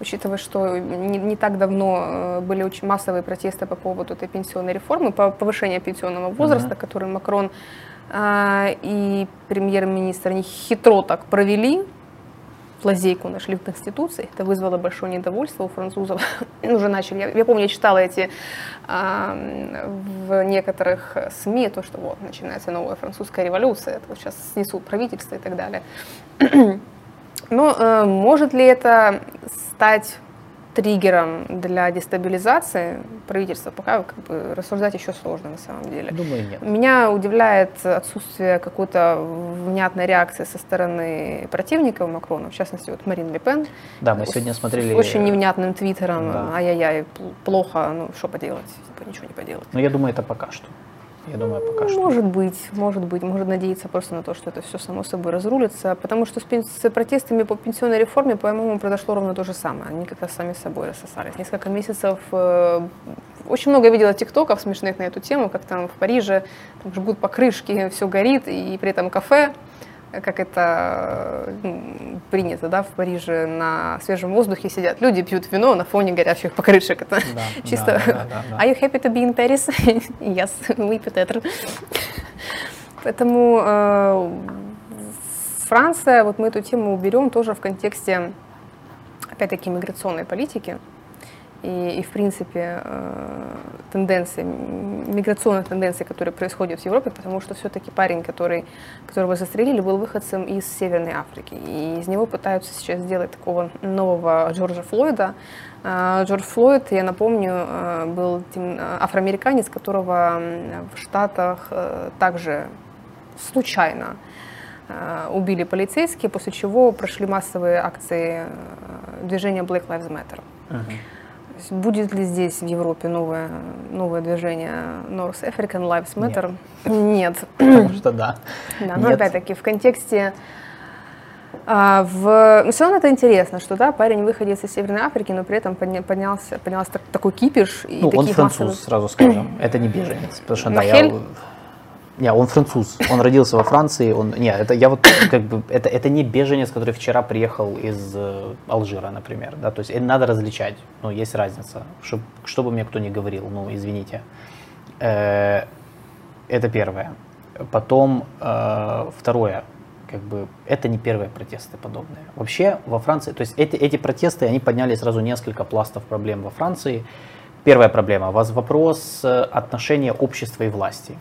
учитывая, что не, не так давно были очень массовые протесты по поводу этой пенсионной реформы, по повышению пенсионного возраста, Мгм. который Макрон и премьер-министр они хитро так провели, лазейку нашли в Конституции. Это вызвало большое недовольство у французов. Уже начали. Я, я помню, я читала эти а, в некоторых СМИ, то, что вот начинается новая французская революция, это вот сейчас снесут правительство и так далее. Но э, может ли это стать триггером для дестабилизации правительства, пока как бы, рассуждать еще сложно на самом деле. Думаю, нет. Меня удивляет отсутствие какой-то внятной реакции со стороны противников Макрона, в частности, вот Марин Ле Пен. Да, мы сегодня С смотрели... очень невнятным твиттером, Да. ай-яй-яй, пл- плохо, ну что поделать, типа ничего не поделать. Но я думаю, это пока что. Я думаю, пока что. Может быть, может быть, может надеяться просто на то, что это все само собой разрулится, потому что с, пен- с протестами по пенсионной реформе, по-моему, произошло ровно то же самое. Они как-то сами собой рассосались. Несколько месяцев э, очень много видела тиктоков смешных на эту тему, как там в Париже там жгут покрышки, все горит, и при этом кафе, как это ну, принято, да, в Париже на свежем воздухе сидят люди, пьют вино на фоне горящих покрышек. Это Да, чисто. да, да, да, да. Are you happy to be in Paris? yes, oui, peut-être. Поэтому э, Франция, вот мы эту тему уберем тоже в контексте, опять-таки, миграционной политики и, и в принципе, э, тенденции, м- миграционных тенденций, которые происходят в Европе, потому что все-таки парень, который, которого застрелили, был выходцем из Северной Африки. И из него пытаются сейчас сделать такого нового Джорджа Флойда. А, Джордж Флойд, я напомню, э, был тем- э, афроамериканец, которого в Штатах э, также случайно э, убили полицейские, после чего прошли массовые акции э, движения Black Lives Matter. Мгм. Будет ли здесь в Европе новое, новое движение North African Lives Matter? Нет. Потому что да. Да, но Нет. опять-таки в контексте А, в... Ну, все равно это интересно, что да, парень выходец из Северной Африки, но при этом подня... поднялся, поднялся так, такой кипиш. И ну, он француз, массовых... сразу скажем, это не беженец. Потому что, да, я... Не, он француз. Он родился во Франции. Он, не, это я вот как бы это это не беженец, который вчера приехал из э, Алжира, например, да. То есть это надо различать. Ну есть разница. Чтоб, чтобы мне кто не говорил, ну извините. Э, это первое. Потом э, второе как бы это не первые протесты подобные. Вообще во Франции, то есть эти, эти протесты, они подняли сразу несколько пластов проблем во Франции. Первая проблема, вопрос э, отношения общества и власти.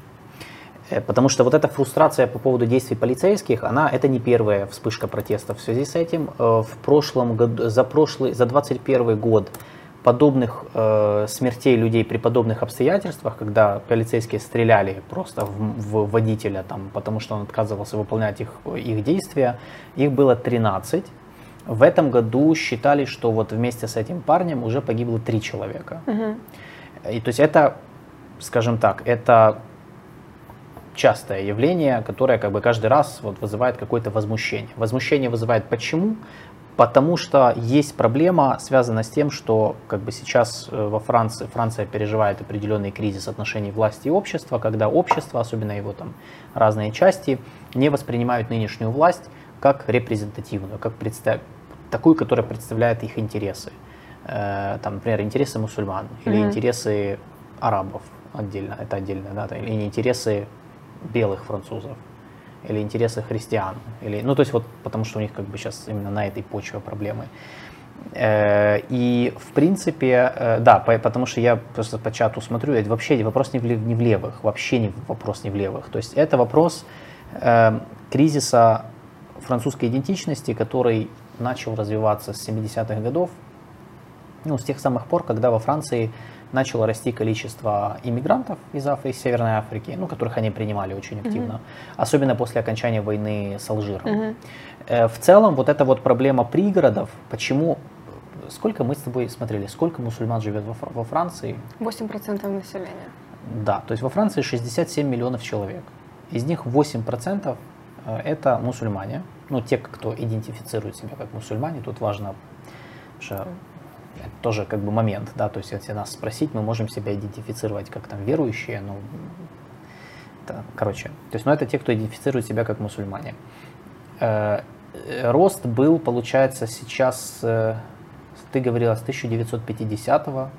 Э, потому что вот эта фрустрация по поводу действий полицейских, она, это не первая вспышка протеста в связи с этим. Э, в прошлом году, за прошлый, за 21 год подобных э, смертей людей при подобных обстоятельствах, когда полицейские стреляли просто в, в водителя, там, потому что он отказывался выполнять их, их действия, их было 13. В этом году считали, что вот вместе с этим парнем уже погибло три человека. Угу. И то есть это, скажем так, это частое явление, которое как бы каждый раз вот вызывает какое-то возмущение. Возмущение вызывает почему? Потому что есть проблема, связанная с тем, что как бы сейчас э, во Франции Франция переживает определенный кризис отношений власти и общества, когда общество, особенно его там разные части, не воспринимают нынешнюю власть как репрезентативную, как представ... такую, которая представляет их интересы. Э, там, например, интересы мусульман или mm-hmm. интересы арабов отдельно, это отдельно, да, или интересы белых французов или интересы христиан, или, ну то есть вот потому что у них как бы сейчас именно на этой почве проблемы. Э, и в принципе, э, да, потому что я просто по чату смотрю, это вообще вопрос не в, не в левых, вообще не вопрос не в левых. То есть это вопрос э, кризиса французской идентичности, который начал развиваться с 70-х годов, ну, с тех самых пор, когда во Франции начало расти количество иммигрантов из Африки, Северной Африки, ну, которых они принимали очень активно, mm-hmm. особенно после окончания войны с Алжиром. Mm-hmm. В целом, вот эта вот проблема пригородов, почему сколько мы с тобой смотрели, сколько мусульман живет во, во Франции? 8% населения. Да, то есть во Франции 67 миллионов человек. Из них 8% э, это мусульмане, ну те, кто идентифицирует себя как мусульмане, тут важно, что это тоже как бы момент, да, то есть если нас спросить, мы можем себя идентифицировать как там верующие, ну, это, короче, то есть, ну, это те, кто идентифицирует себя как мусульмане. Э, рост был, получается, сейчас, э, ты говорила, с 1950 го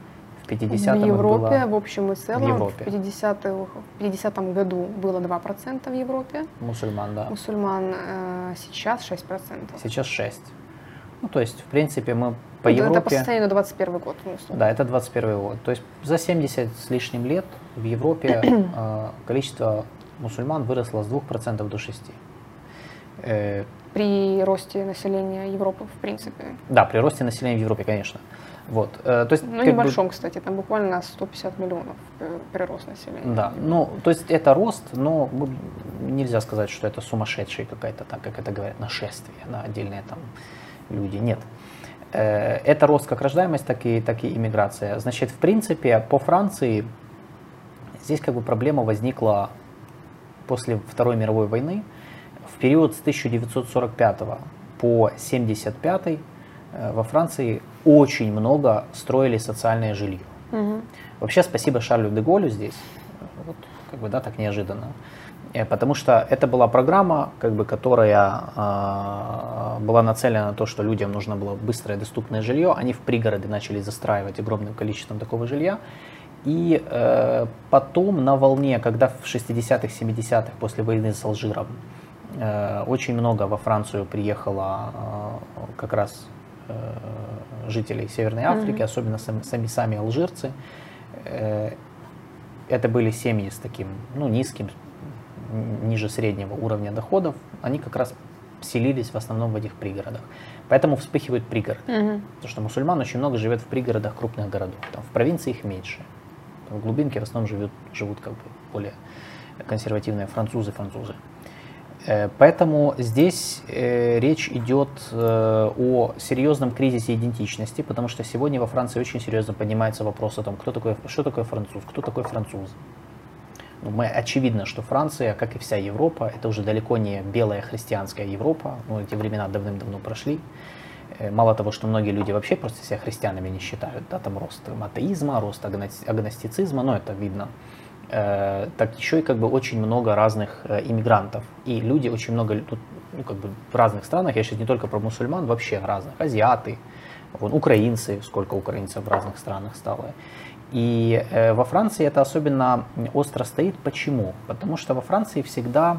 в 50 В Европе, было... в общем и целом, в, Европе. в 50, 50 году было 2% в Европе. Мусульман, да. Мусульман э, сейчас 6%. Сейчас 6. Ну, то есть, в принципе, мы по это, Европе... Это по состоянию на 21 год. Ну, да, это 21 год. То есть за 70 с лишним лет в Европе э, количество мусульман выросло с 2% до 6%. Э, при росте населения Европы, в принципе. Да, при росте населения в Европе, конечно. Вот, э, то есть, ну, небольшом, бы... кстати, там буквально 150 миллионов прирост населения. Да, ну, то есть это рост, но нельзя сказать, что это сумасшедший какая-то, так как это говорят, нашествие на отдельные там люди. Нет. Э, это рост как рождаемость, так и, так и иммиграция. Значит, в принципе, по Франции здесь как бы проблема возникла после Второй мировой войны. В период с 1945 по 1975 э, во Франции очень много строили социальное жилье. Угу. Вообще спасибо Шарлю де Голлю здесь, вот, как бы, да, так неожиданно. Э, потому что это была программа, как бы, которая э, была нацелена на то, что людям нужно было быстрое доступное жилье. Они в пригороды начали застраивать огромным количеством такого жилья. И э, потом на волне, когда в 60-х, 70-х, после войны с Алжиром, э, очень много во Францию приехало э, как раз э, жителей Северной Африки, mm-hmm. особенно сами, сами, сами алжирцы. Э, это были семьи с таким ну, низким ниже среднего уровня доходов, они как раз селились в основном в этих пригородах. Поэтому вспыхивают пригороды. Угу. Потому что мусульман очень много живет в пригородах крупных городов. Там, в провинции их меньше. в глубинке в основном живут, живут как бы более консервативные французы, французы. Э, поэтому здесь э, речь идет э, о серьезном кризисе идентичности, потому что сегодня во Франции очень серьезно поднимается вопрос о том, кто такой, что такое француз, кто такой француз. Ну, мы, очевидно, что Франция, как и вся Европа, это уже далеко не белая христианская Европа. Ну, эти времена давным-давно прошли. Э, мало того, что многие люди вообще просто себя христианами не считают, да, там рост атеизма, рост агностицизма, но это видно. Э, так еще и как бы очень много разных э, иммигрантов. И люди очень много тут, ну, как бы в разных странах, я сейчас не только про мусульман, вообще разных, азиаты, вот, украинцы, сколько украинцев в разных странах стало. И э, во Франции это особенно остро стоит. Почему? Потому что во Франции всегда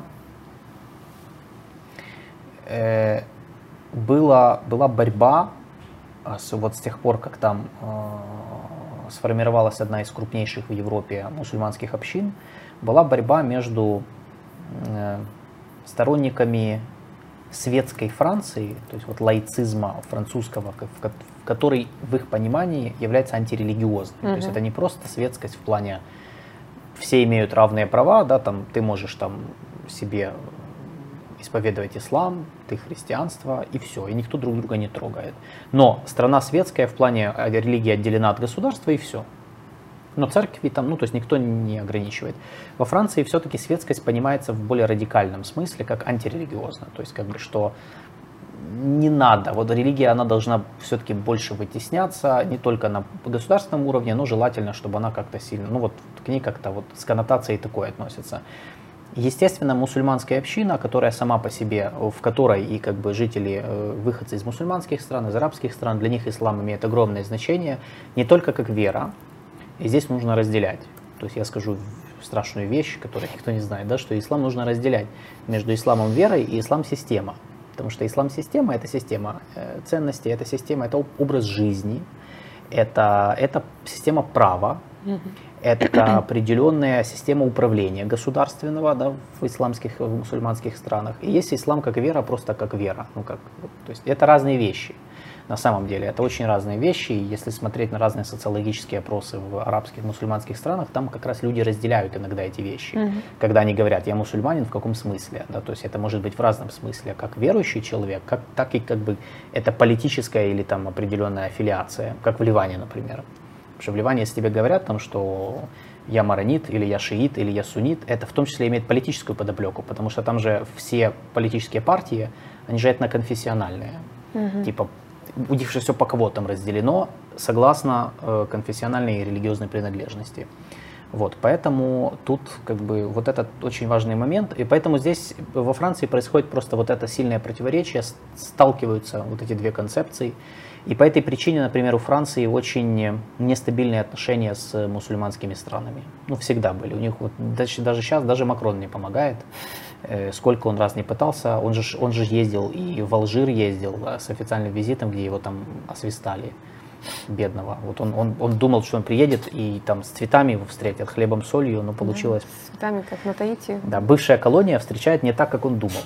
э, была, была борьба, а, вот с тех пор, как там э, сформировалась одна из крупнейших в Европе мусульманских общин, была борьба между сторонниками светской Франции, то есть вот лаицизма французского, который в их понимании является антирелигиозным. Угу. То есть это не просто светскость в плане все имеют равные права, да, там ты можешь там себе исповедовать ислам, ты христианство, и все, и никто друг друга не трогает. Но страна светская в плане э, религии отделена от государства, и все. Но церкви там, ну, то есть никто не ограничивает. Во Франции все-таки светскость понимается в более радикальном смысле, как антирелигиозно. То есть, как бы, что не надо. Вот религия, она должна все-таки больше вытесняться, не только на государственном уровне, но желательно, чтобы она как-то сильно, ну вот к ней как-то вот с коннотацией такой относится. Естественно, мусульманская община, которая сама по себе, в которой и как бы жители, э, выходцы из мусульманских стран, из арабских стран, для них ислам имеет огромное значение, не только как вера, и здесь нужно разделять. То есть я скажу страшную вещь, которую никто не знает, да, что ислам нужно разделять между исламом верой и ислам-система. Потому что ислам-система – это система э, ценностей, это система, это образ жизни, это, это система права, это определенная система управления государственного да, в исламских, в мусульманских странах. И есть ислам как вера, просто как вера. Ну, как, то есть это разные вещи на самом деле. Это очень разные вещи. И если смотреть на разные социологические опросы в арабских, мусульманских странах, там как раз люди разделяют иногда эти вещи. Mm-hmm. Когда они говорят, я мусульманин, в каком смысле? Да, то есть это может быть в разном смысле, как верующий человек, как, так и как бы это политическая или там определенная аффилиация, как в Ливане, например. Потому что в Ливане, если тебе говорят, там, что я маронит, или я шиит, или я суннит, это в том числе имеет политическую подоплеку, потому что там же все политические партии, они же этноконфессиональные. Угу. Типа у них же все по квотам разделено, согласно э, конфессиональной и религиозной принадлежности. Вот, поэтому тут как бы вот этот очень важный момент, и поэтому здесь во Франции происходит просто вот это сильное противоречие, сталкиваются вот эти две концепции, и по этой причине, например, у Франции очень нестабильные отношения с мусульманскими странами. Ну, всегда были. У них вот даже, даже сейчас, даже Макрон не помогает. Э, сколько он раз не пытался. Он же, он же ездил и в Алжир ездил с официальным визитом, где его там освистали бедного. Вот он, он, он думал, что он приедет и там с цветами его встретят, хлебом, солью, но получилось... с цветами, как на Таити. Да, бывшая колония встречает не так, как он думал.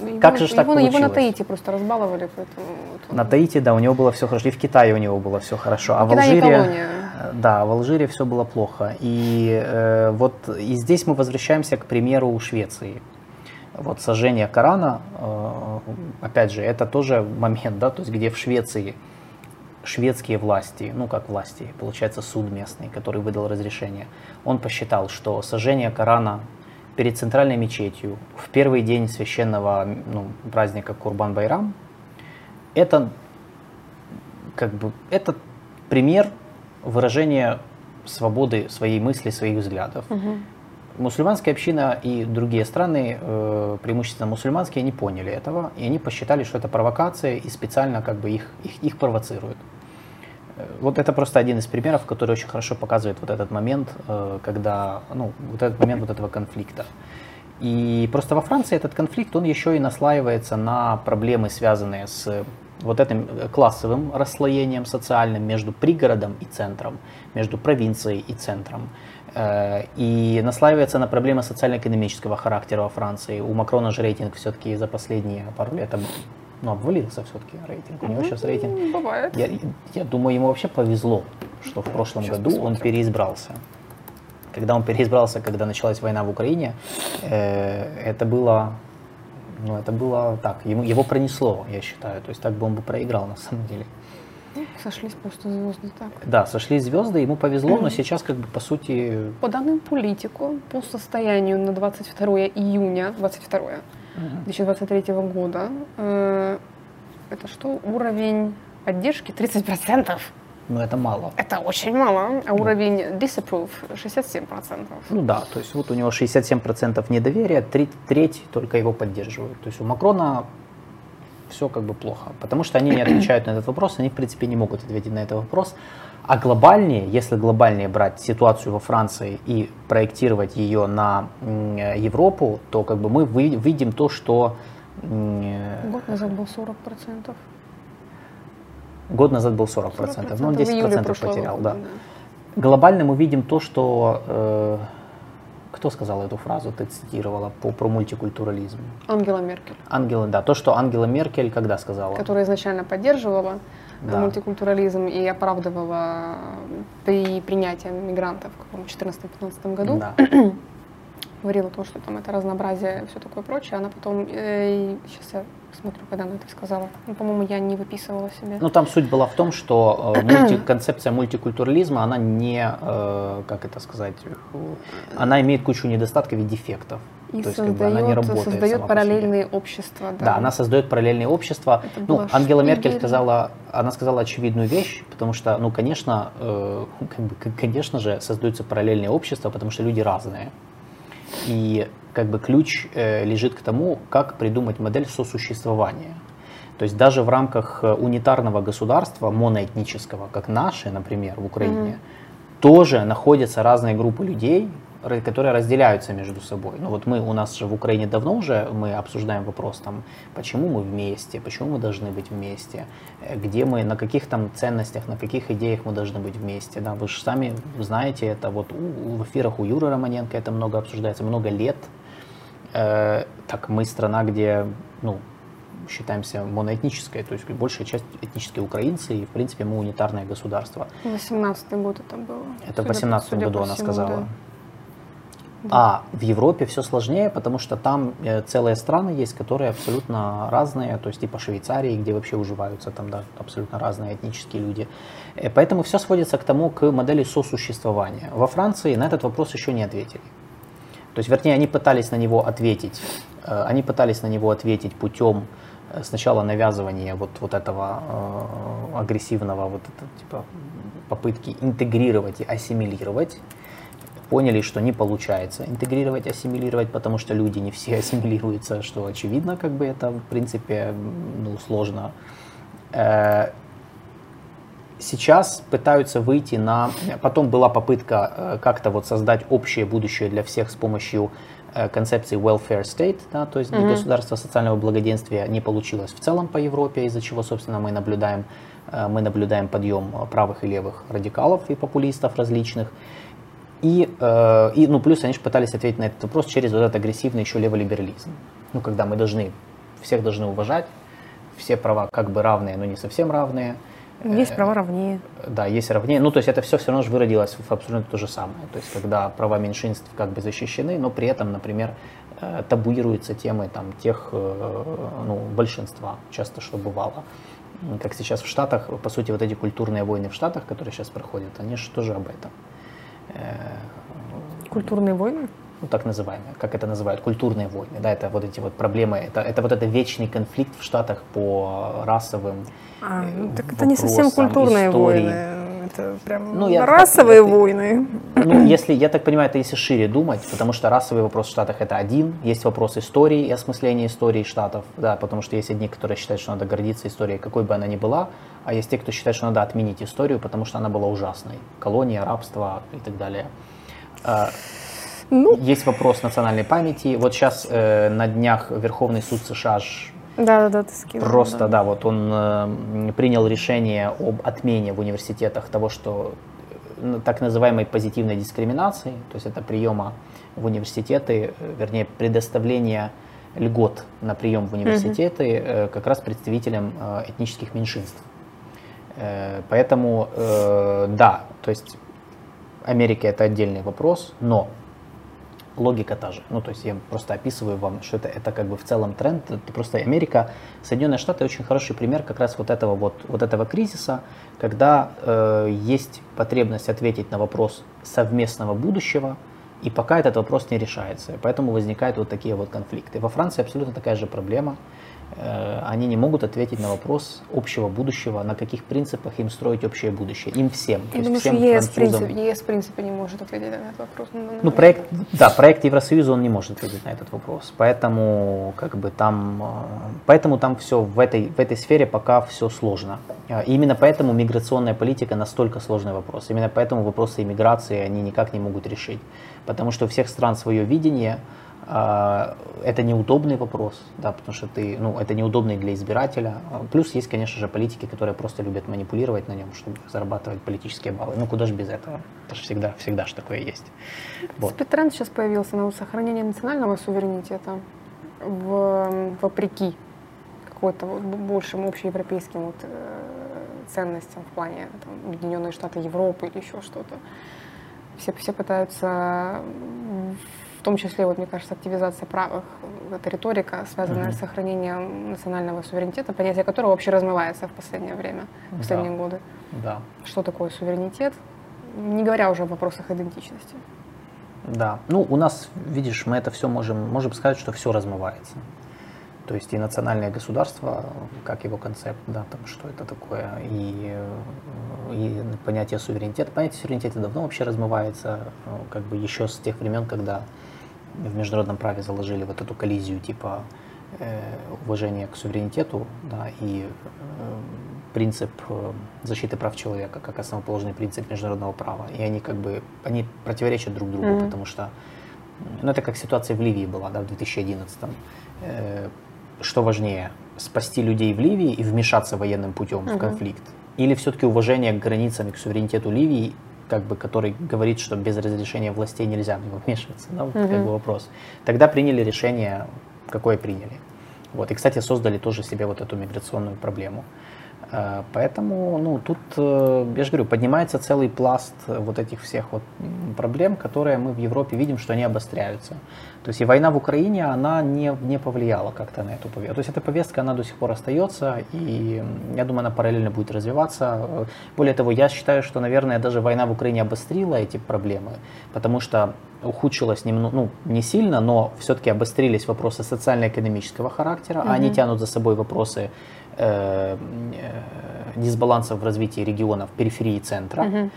Его, как же его, так его, получилось? Его на Таити просто разбаловали, поэтому... Вот На Таити, да, у него было все хорошо, и в Китае у него было все хорошо, а в Алжире... Да, в Алжире все было плохо. И э, вот и здесь мы возвращаемся к примеру Швеции. Вот сожжение Корана, э, опять же, это тоже момент, да, то есть где в Швеции шведские власти, ну как власти, получается суд местный, который выдал разрешение, он посчитал, что сожжение Корана перед центральной мечетью в первый день священного ну, праздника Курбан-Байрам, это как бы это пример выражения свободы своей мысли, своих взглядов. Угу. Мусульманская община и другие страны, э, преимущественно мусульманские, не поняли этого, и они посчитали, что это провокация, и специально как бы их, их, их провоцируют. Э, вот это просто один из примеров, который очень хорошо показывает вот этот момент, э, когда, ну, вот этот момент вот этого конфликта. И просто во Франции этот конфликт, он еще и наслаивается на проблемы, связанные с вот этим классовым расслоением социальным между пригородом и центром, между провинцией и центром. Э, и наслаивается на проблемы социально-экономического характера во Франции. У Макрона же рейтинг все-таки за последние пару лет ну, обвалился все-таки рейтинг. У него сейчас рейтинг... Бывает. Я, я думаю, ему вообще повезло, что в прошлом сейчас году посмотрим. он переизбрался. Когда он переизбрался, когда началась война в Украине, э, это было ну, это было так, ему, его пронесло, я считаю. То есть так бы он бы проиграл на самом деле. Сошлись просто звезды так. Да, сошлись звезды, ему повезло, но сейчас как бы по сути... По данным политику, по состоянию на 22 июня 22 2023 года, э, это что, уровень поддержки 30%. Ну, это мало. Это очень мало. А уровень disapprove 67%. Ну да, то есть вот у него 67% недоверия, треть, треть только его поддерживают. То есть у Макрона все как бы плохо, потому что они не отвечают на этот вопрос, они в принципе не могут ответить на этот вопрос. А глобальнее, если глобальнее брать ситуацию во Франции и проектировать ее на Европу, то как бы мы видим то, что... Год назад был 40%. Год назад был 40%, 40% но он 10% потерял. Года, да. Глобально мы видим то, что... Э, кто сказал эту фразу, ты цитировала, по, про мультикультурализм? Ангела Меркель. Ангела, да. То, что Ангела Меркель когда сказала? Которая изначально поддерживала да. мультикультурализм и оправдывала при принятии мигрантов в 2014-2015 году. Да. Говорила о том, что там это разнообразие и все такое прочее. Она потом, э, сейчас я смотрю, когда она это сказала. Ну, по-моему, я не выписывала себе. Ну, там суть была в том, что э, мульти, концепция мультикультурализма, она не, э, как это сказать, она имеет кучу недостатков и дефектов. И То создает, есть, как бы, она не работает создает параллельные общества. Да. да, она создает параллельные общества. Это ну, Ангела Меркель сказала, она сказала очевидную вещь, потому что, ну, конечно, э, как бы, конечно же, создаются параллельные общества, потому что люди разные. И как бы ключ э, лежит к тому, как придумать модель сосуществования. То есть даже в рамках э, унитарного государства, моноэтнического, как наши, например, в Украине, mm-hmm. тоже находятся разные группы людей, которые разделяются между собой. Ну вот мы, у нас же в Украине давно уже мы обсуждаем вопрос, там, почему мы вместе, почему мы должны быть вместе, э, где мы, на каких там ценностях, на каких идеях мы должны быть вместе. Да? Вы же сами знаете, это вот у, в эфирах у Юры Романенко это много обсуждается, много лет. Э, так мы страна, где, ну, считаемся моноэтнической, то есть большая часть этнические украинцы, и в принципе мы унитарное государство. 18 год это было. Это в 18 году она всему, сказала. Да. А в Европе все сложнее, потому что там э, целые страны есть, которые абсолютно разные, то есть типа Швейцарии, где вообще уживаются там да, абсолютно разные этнические люди. Э, поэтому все сводится к тому, к модели сосуществования. Во Франции на этот вопрос еще не ответили. То есть, вернее, они пытались на него ответить, э, они пытались на него ответить путем сначала навязывания вот, вот этого агрессивного, вот это, типа попытки интегрировать и ассимилировать поняли, что не получается интегрировать, ассимилировать, потому что люди не все ассимилируются, что очевидно, как бы это в принципе ну, сложно. Э, сейчас пытаются выйти на... Потом была попытка э, как-то вот создать общее будущее для всех с помощью э, концепции welfare state, да, то есть mm-hmm. государство социального благоденствия не получилось в целом по Европе, из-за чего, собственно, мы наблюдаем, мы наблюдаем подъем правых и левых радикалов и популистов различных. И, э, и ну, плюс они же пытались ответить на этот вопрос через вот этот агрессивный еще леволиберализм. Ну, когда мы должны, всех должны уважать, все права как бы равные, но не совсем равные. Есть э, права равнее. Да, есть равнее. Ну, то есть это все все равно же выродилось в абсолютно то же самое. То есть когда права меньшинств как бы защищены, но при этом, например, э, табуируются темы там, тех, ну, большинства, часто что бывало. Как сейчас в Штатах, по сути, вот эти культурные войны в Штатах, которые сейчас проходят, они же тоже об этом. Э, Культурные войны? Ну, так называемые, как это называют, культурные войны. Да, это вот эти вот проблемы, это, это вот это вечный конфликт в Штатах по расовым а, э, ну, Так это не совсем культурные истории. войны. Это прям ну, я, расовые я, войны. Ну, если, я так понимаю, это если шире думать, потому что расовый вопрос в Штатах это один, есть вопрос истории и осмысления истории Штатов, да, потому что есть одни, которые считают, что надо гордиться историей, какой бы она ни была, а есть те, кто считает, что надо отменить историю, потому что она была ужасной. Колония, рабство и так далее. А, ну, есть вопрос национальной памяти. Вот сейчас э, на днях Верховный суд США да, да, да, ты скинул, просто, да. да, вот он э, принял решение об отмене в университетах того, что э, так называемой позитивной дискриминации, то есть это приема в университеты, э, вернее, предоставление льгот на прием в университеты mm-hmm. как раз представителям этнических меньшинств. Э, поэтому, э, да, то есть Америка это отдельный вопрос, но логика та же. Ну, то есть я просто описываю вам, что это, это как бы в целом тренд. Это просто Америка, Соединенные Штаты очень хороший пример как раз вот этого вот, вот этого кризиса, когда э, есть потребность ответить на вопрос совместного будущего, и пока этот вопрос не решается. Поэтому возникают вот такие вот конфликты. Во Франции абсолютно такая же проблема. Э, они не могут ответить на вопрос общего будущего, на каких принципах им строить общее будущее. Им всем. Я думаю, всем что ЕС, французам. принцип, ЕС в принципе не может ответить на этот вопрос. Ну, проект, да, проект Евросоюза, он не может ответить на этот вопрос. Поэтому, как бы там, э, поэтому там все в этой, в этой сфере пока все сложно. Э, И именно поэтому миграционная политика настолько сложный вопрос. Именно поэтому вопросы иммиграции они никак не могут решить. Потому что у всех стран свое видение, это неудобный вопрос, да, потому что ты, ну, это неудобный для избирателя. А, Плюс есть, конечно же, политики, которые просто любят манипулировать на нем, чтобы зарабатывать политические баллы. Ну, куда же без этого? Это же всегда, всегда ж такое есть. Вот. Спидтренд сейчас появился на сохранение национального суверенитета в, вопреки какой-то вот большим общеевропейским вот, э, ценностям в плане там, Объединенные Штаты Европы или еще что-то. Все, все пытаются, в том числе, вот, мне кажется, активизация правых, э, эта риторика, связанная Мгм. с сохранением национального суверенитета, понятие которого вообще размывается в последнее время, в последние Да. годы. Да, Что такое суверенитет? Не говоря уже о вопросах идентичности. да. Ну, у нас, видишь, мы это все можем, можем сказать, что все размывается. То есть и национальное государство, как его концепт, да, там, что это такое, и, и понятие суверенитета. Понятие суверенитета давно вообще размывается, э, как бы еще с тех времен, когда в международном праве заложили вот эту коллизию типа э, уважения к суверенитету, да, и э, принцип э, защиты прав человека как основоположный принцип международного права. И они как бы, они противоречат друг другу, Мгм. потому что, ну это как ситуация в Ливии была, да, в 2011 Э, Что важнее, спасти людей в Ливии и вмешаться военным путем в Мгм. конфликт? Или все-таки уважение к границам и к суверенитету Ливии, как бы, который говорит, что без разрешения властей нельзя в него вмешиваться? Да, вот как Мгм. бы вопрос. Тогда приняли решение, какое приняли. Вот. И, кстати, создали тоже себе вот эту миграционную проблему. Э, Поэтому, ну, тут, э, я же говорю, поднимается целый пласт вот этих всех вот проблем, которые мы в Европе видим, что они обостряются. То есть и война в Украине, она не, не повлияла как-то на эту повестку. То есть эта повестка, она до сих пор остается, и я думаю, она параллельно будет развиваться. Более того, я считаю, что, наверное, даже война в Украине обострила эти проблемы, потому что ухудшилось немного, ну, не сильно, но все-таки обострились вопросы социально-экономического характера, а они тянут за собой вопросы э, э, дисбалансов в развитии регионов периферии центра Мгм.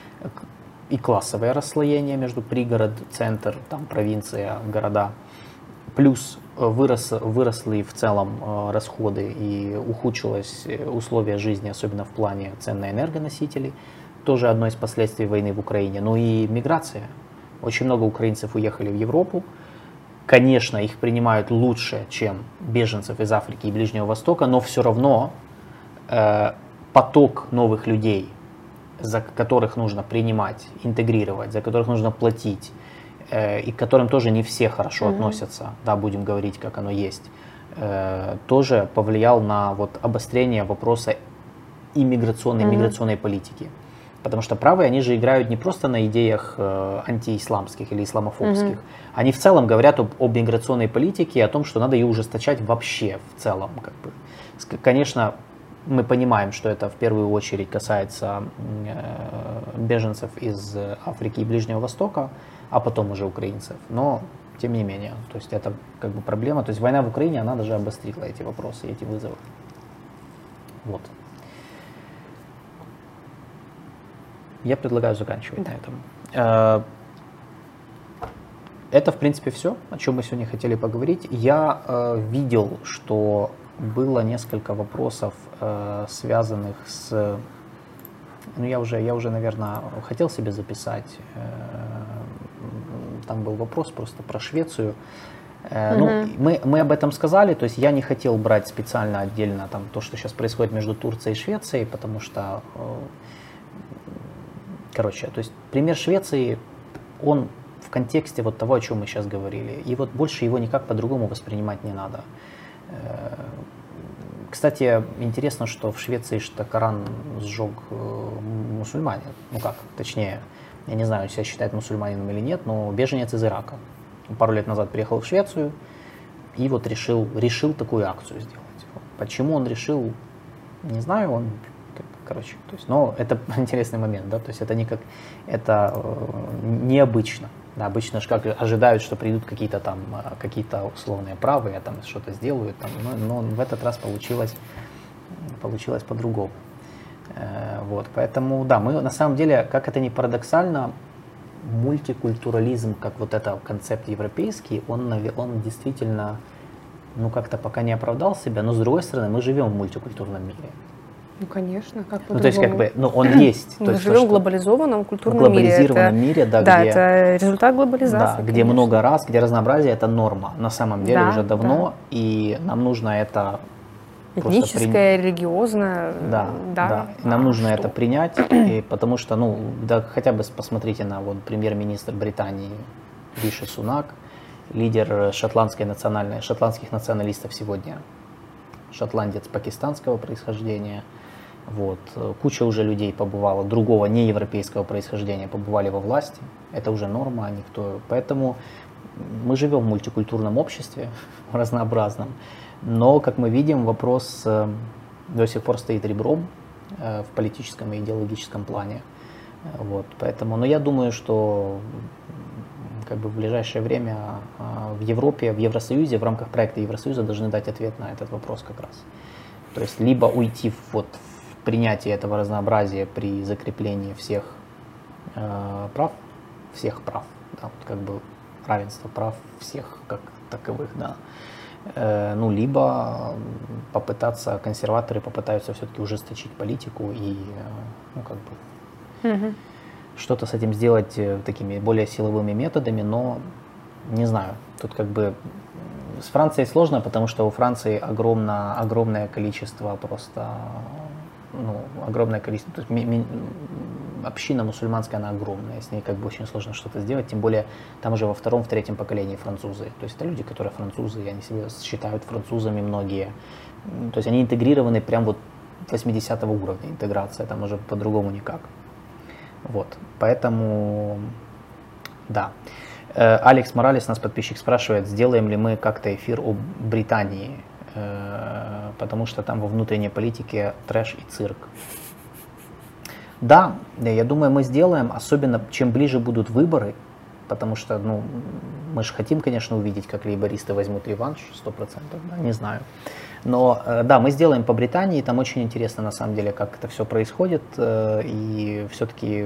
И классовое расслоение между пригород, центр, там, провинция, города. Плюс э, вырос, выросли в целом э, расходы и ухудшилось э, условия жизни, особенно в плане цен на энергоносители. Тоже одно из последствий войны в Украине. Ну и миграция. Очень много украинцев уехали в Европу. Конечно, их принимают лучше, чем беженцев из Африки и Ближнего Востока, но все равно э, поток новых людей, за которых нужно принимать, интегрировать, за которых нужно платить, э, и к которым тоже не все хорошо Мгм. относятся, да, будем говорить, как оно есть, э, тоже повлиял на вот обострение вопроса иммиграционной, Мгм. миграционной политики. Потому что правые, они же играют не просто на идеях э, антиисламских или исламофобских. Мгм. Они в целом говорят об, об миграционной политике, и о том, что надо ее ужесточать вообще в целом. Как бы. Конечно, мы понимаем, что это в первую очередь касается э, беженцев из Африки и Ближнего Востока, а потом уже украинцев. Но тем не менее, то есть это как бы проблема. То есть война в Украине, она даже обострила эти вопросы, эти вызовы. Вот. Я предлагаю заканчивать на этом. Э, Это, в принципе, все, о чем мы сегодня хотели поговорить. Я э, видел, что было несколько вопросов, связанных с... Ну, я уже, я уже, наверное, хотел себе записать. э, Там был вопрос просто про Швецию. Э, Ну, мы, мы об этом сказали, то есть я не хотел брать специально отдельно там, то, что сейчас происходит между Турцией и Швецией, потому что э, Короче, то есть пример Швеции, он в контексте вот того, о чем мы сейчас говорили. И вот больше его никак по-другому воспринимать не надо. Кстати, интересно, что в Швеции что Коран сжег э, мусульмане. Ну как, точнее, я не знаю, себя считает мусульманином или нет, но беженец из Ирака. пару лет назад переехал в Швецию и вот решил, решил такую акцию сделать. Почему он решил, не знаю, он, короче, то есть, но это интересный момент, да, то есть это не как, это э, необычно. Да, обычно же как ожидают, что придут какие-то там, э, какие-то условные правые, там что-то сделают, там, но, но в этот раз получилось, получилось по-другому. Э, вот, поэтому, да, мы на самом деле, как это ни парадоксально, мультикультурализм, как вот это концепт европейский, он, он действительно, ну, как-то пока не оправдал себя, но с другой стороны, мы живем в мультикультурном мире. Ну, конечно, как Ну, то есть, как бы, ну, он есть. Мы живем то, в глобализованном культурном в глобализированном мире. мире, да, да где, это результат глобализации. Да, где много раз, где разнообразие это норма на самом деле да, уже давно, да. и нам нужно это Этническое, при... религиозное. Да, да. да. Нам нужно что? это принять, и, потому что, ну, да, хотя бы посмотрите на вот премьер-министр Британии Риши Сунак, лидер шотландской национальной, шотландских националистов сегодня, шотландец пакистанского происхождения. Вот. Куча уже людей побывала, другого неевропейского происхождения побывали во власти. Это уже норма, а никто. Поэтому мы живем в мультикультурном обществе, разнообразном. Но, как мы видим, вопрос э, до сих пор стоит ребром э, в политическом и идеологическом плане. Вот, поэтому, но я думаю, что как бы в ближайшее время в Европе, в Евросоюзе, в рамках проекта Евросоюза должны дать ответ на этот вопрос как раз. То есть либо уйти вот, в принятие этого разнообразия при закреплении всех э, прав, всех прав, да, вот как бы равенство прав всех как таковых, да, Э, ну, либо попытаться, консерваторы попытаются все-таки ужесточить политику и, э, ну, как бы, угу. что-то с этим сделать э, такими более силовыми методами, но не знаю, тут как бы с Францией сложно, потому что у Франции огромно, огромное количество просто, ну, огромное количество, то есть ми, ми, община мусульманская, она огромная, с ней как бы очень сложно что-то сделать, тем более там уже во втором, в третьем поколении французы. То есть это люди, которые французы, и они себя считают французами многие. То есть они интегрированы прям вот 80 уровня интеграция, там уже по-другому никак. Вот, поэтому, да. Э, Алекс Моралес, нас подписчик, спрашивает, сделаем ли мы как-то эфир о Британии, потому что там во внутренней политике трэш и цирк. Да, я думаю, мы сделаем, особенно чем ближе будут выборы, потому что, ну, мы же хотим, конечно, увидеть, как лейбористы возьмут реванш, 100%, да, не знаю. Но, э, да, мы сделаем по Британии, там очень интересно, на самом деле, как это все происходит, э, и все-таки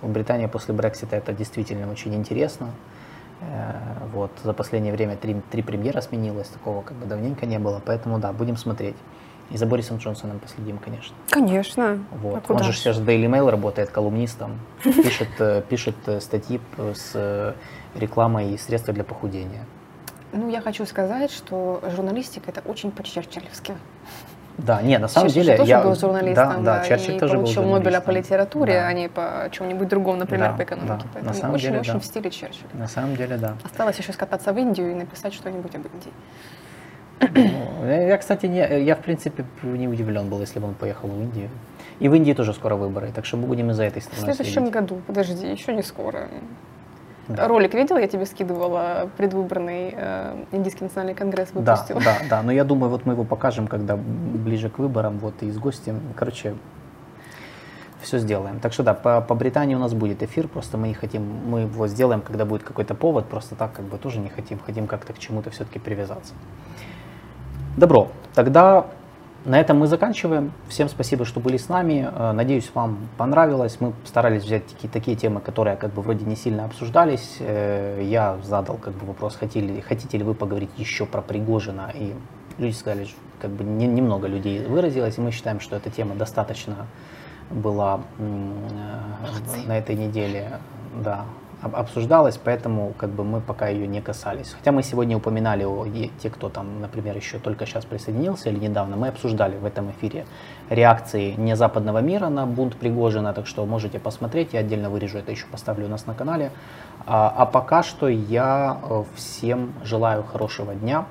в Британии после Брексита это действительно очень интересно. Э, вот, за последнее время три, три премьера сменилось, такого как бы давненько не было, поэтому, да, будем смотреть. И за Борисом Джонсоном последим, конечно. Конечно. Вот. А Он же сейчас в Daily Mail работает колумнистом, пишет, э, пишет э, статьи с рекламой и средства для похудения. Ну, я хочу сказать, что журналистика это очень по-черчиллевски. Да, нет, на самом Черчилль деле тоже я был журналистом, да, да, Черчилль и тоже получил был Нобеля по литературе, да. а не по чем-нибудь другому, например, да, по экономике. Да, Поэтому на самом очень, деле, очень да. в стиле Черчилля. На самом деле, да. Осталось еще скататься в Индию и написать что-нибудь об Индии. Ну, я, кстати, не, я в принципе не удивлен был, если бы он поехал в Индию. И в Индии тоже скоро выборы, так что мы будем из-за этой страны В следующем следить. году, подожди, еще не скоро. Да. Ролик видел, я тебе скидывала, предвыборный э, Индийский национальный конгресс выпустил. Да, да, да, но я думаю, вот мы его покажем, когда ближе к выборам, вот и с гостем, короче, все сделаем. Так что да, по, по Британии у нас будет эфир, просто мы не хотим, мы его сделаем, когда будет какой-то повод, просто так как бы тоже не хотим, хотим как-то к чему-то все-таки привязаться. Добро, тогда на этом мы заканчиваем. Всем спасибо, что были с нами. Э, надеюсь, вам понравилось. Мы старались взять такие, такие темы, которые как бы вроде не сильно обсуждались. Э, я задал как бы вопрос, хотели, хотите ли вы поговорить еще про Пригожина. И люди сказали, как бы не, немного людей выразилось, и мы считаем, что эта тема достаточно была э, на этой неделе да, обсуждалась, поэтому как бы мы пока ее не касались. Хотя мы сегодня упоминали о те, кто там, например, еще только сейчас присоединился или недавно, мы обсуждали в этом эфире реакции не западного мира на бунт Пригожина, так что можете посмотреть, я отдельно вырежу это еще поставлю у нас на канале. А, а пока что я э, всем желаю хорошего дня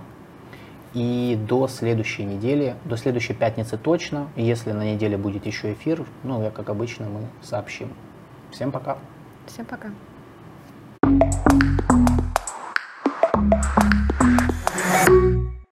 и до следующей недели, до следующей пятницы точно, если на неделе будет еще эфир, ну, я как обычно, мы сообщим. Всем пока. Всем пока. thank you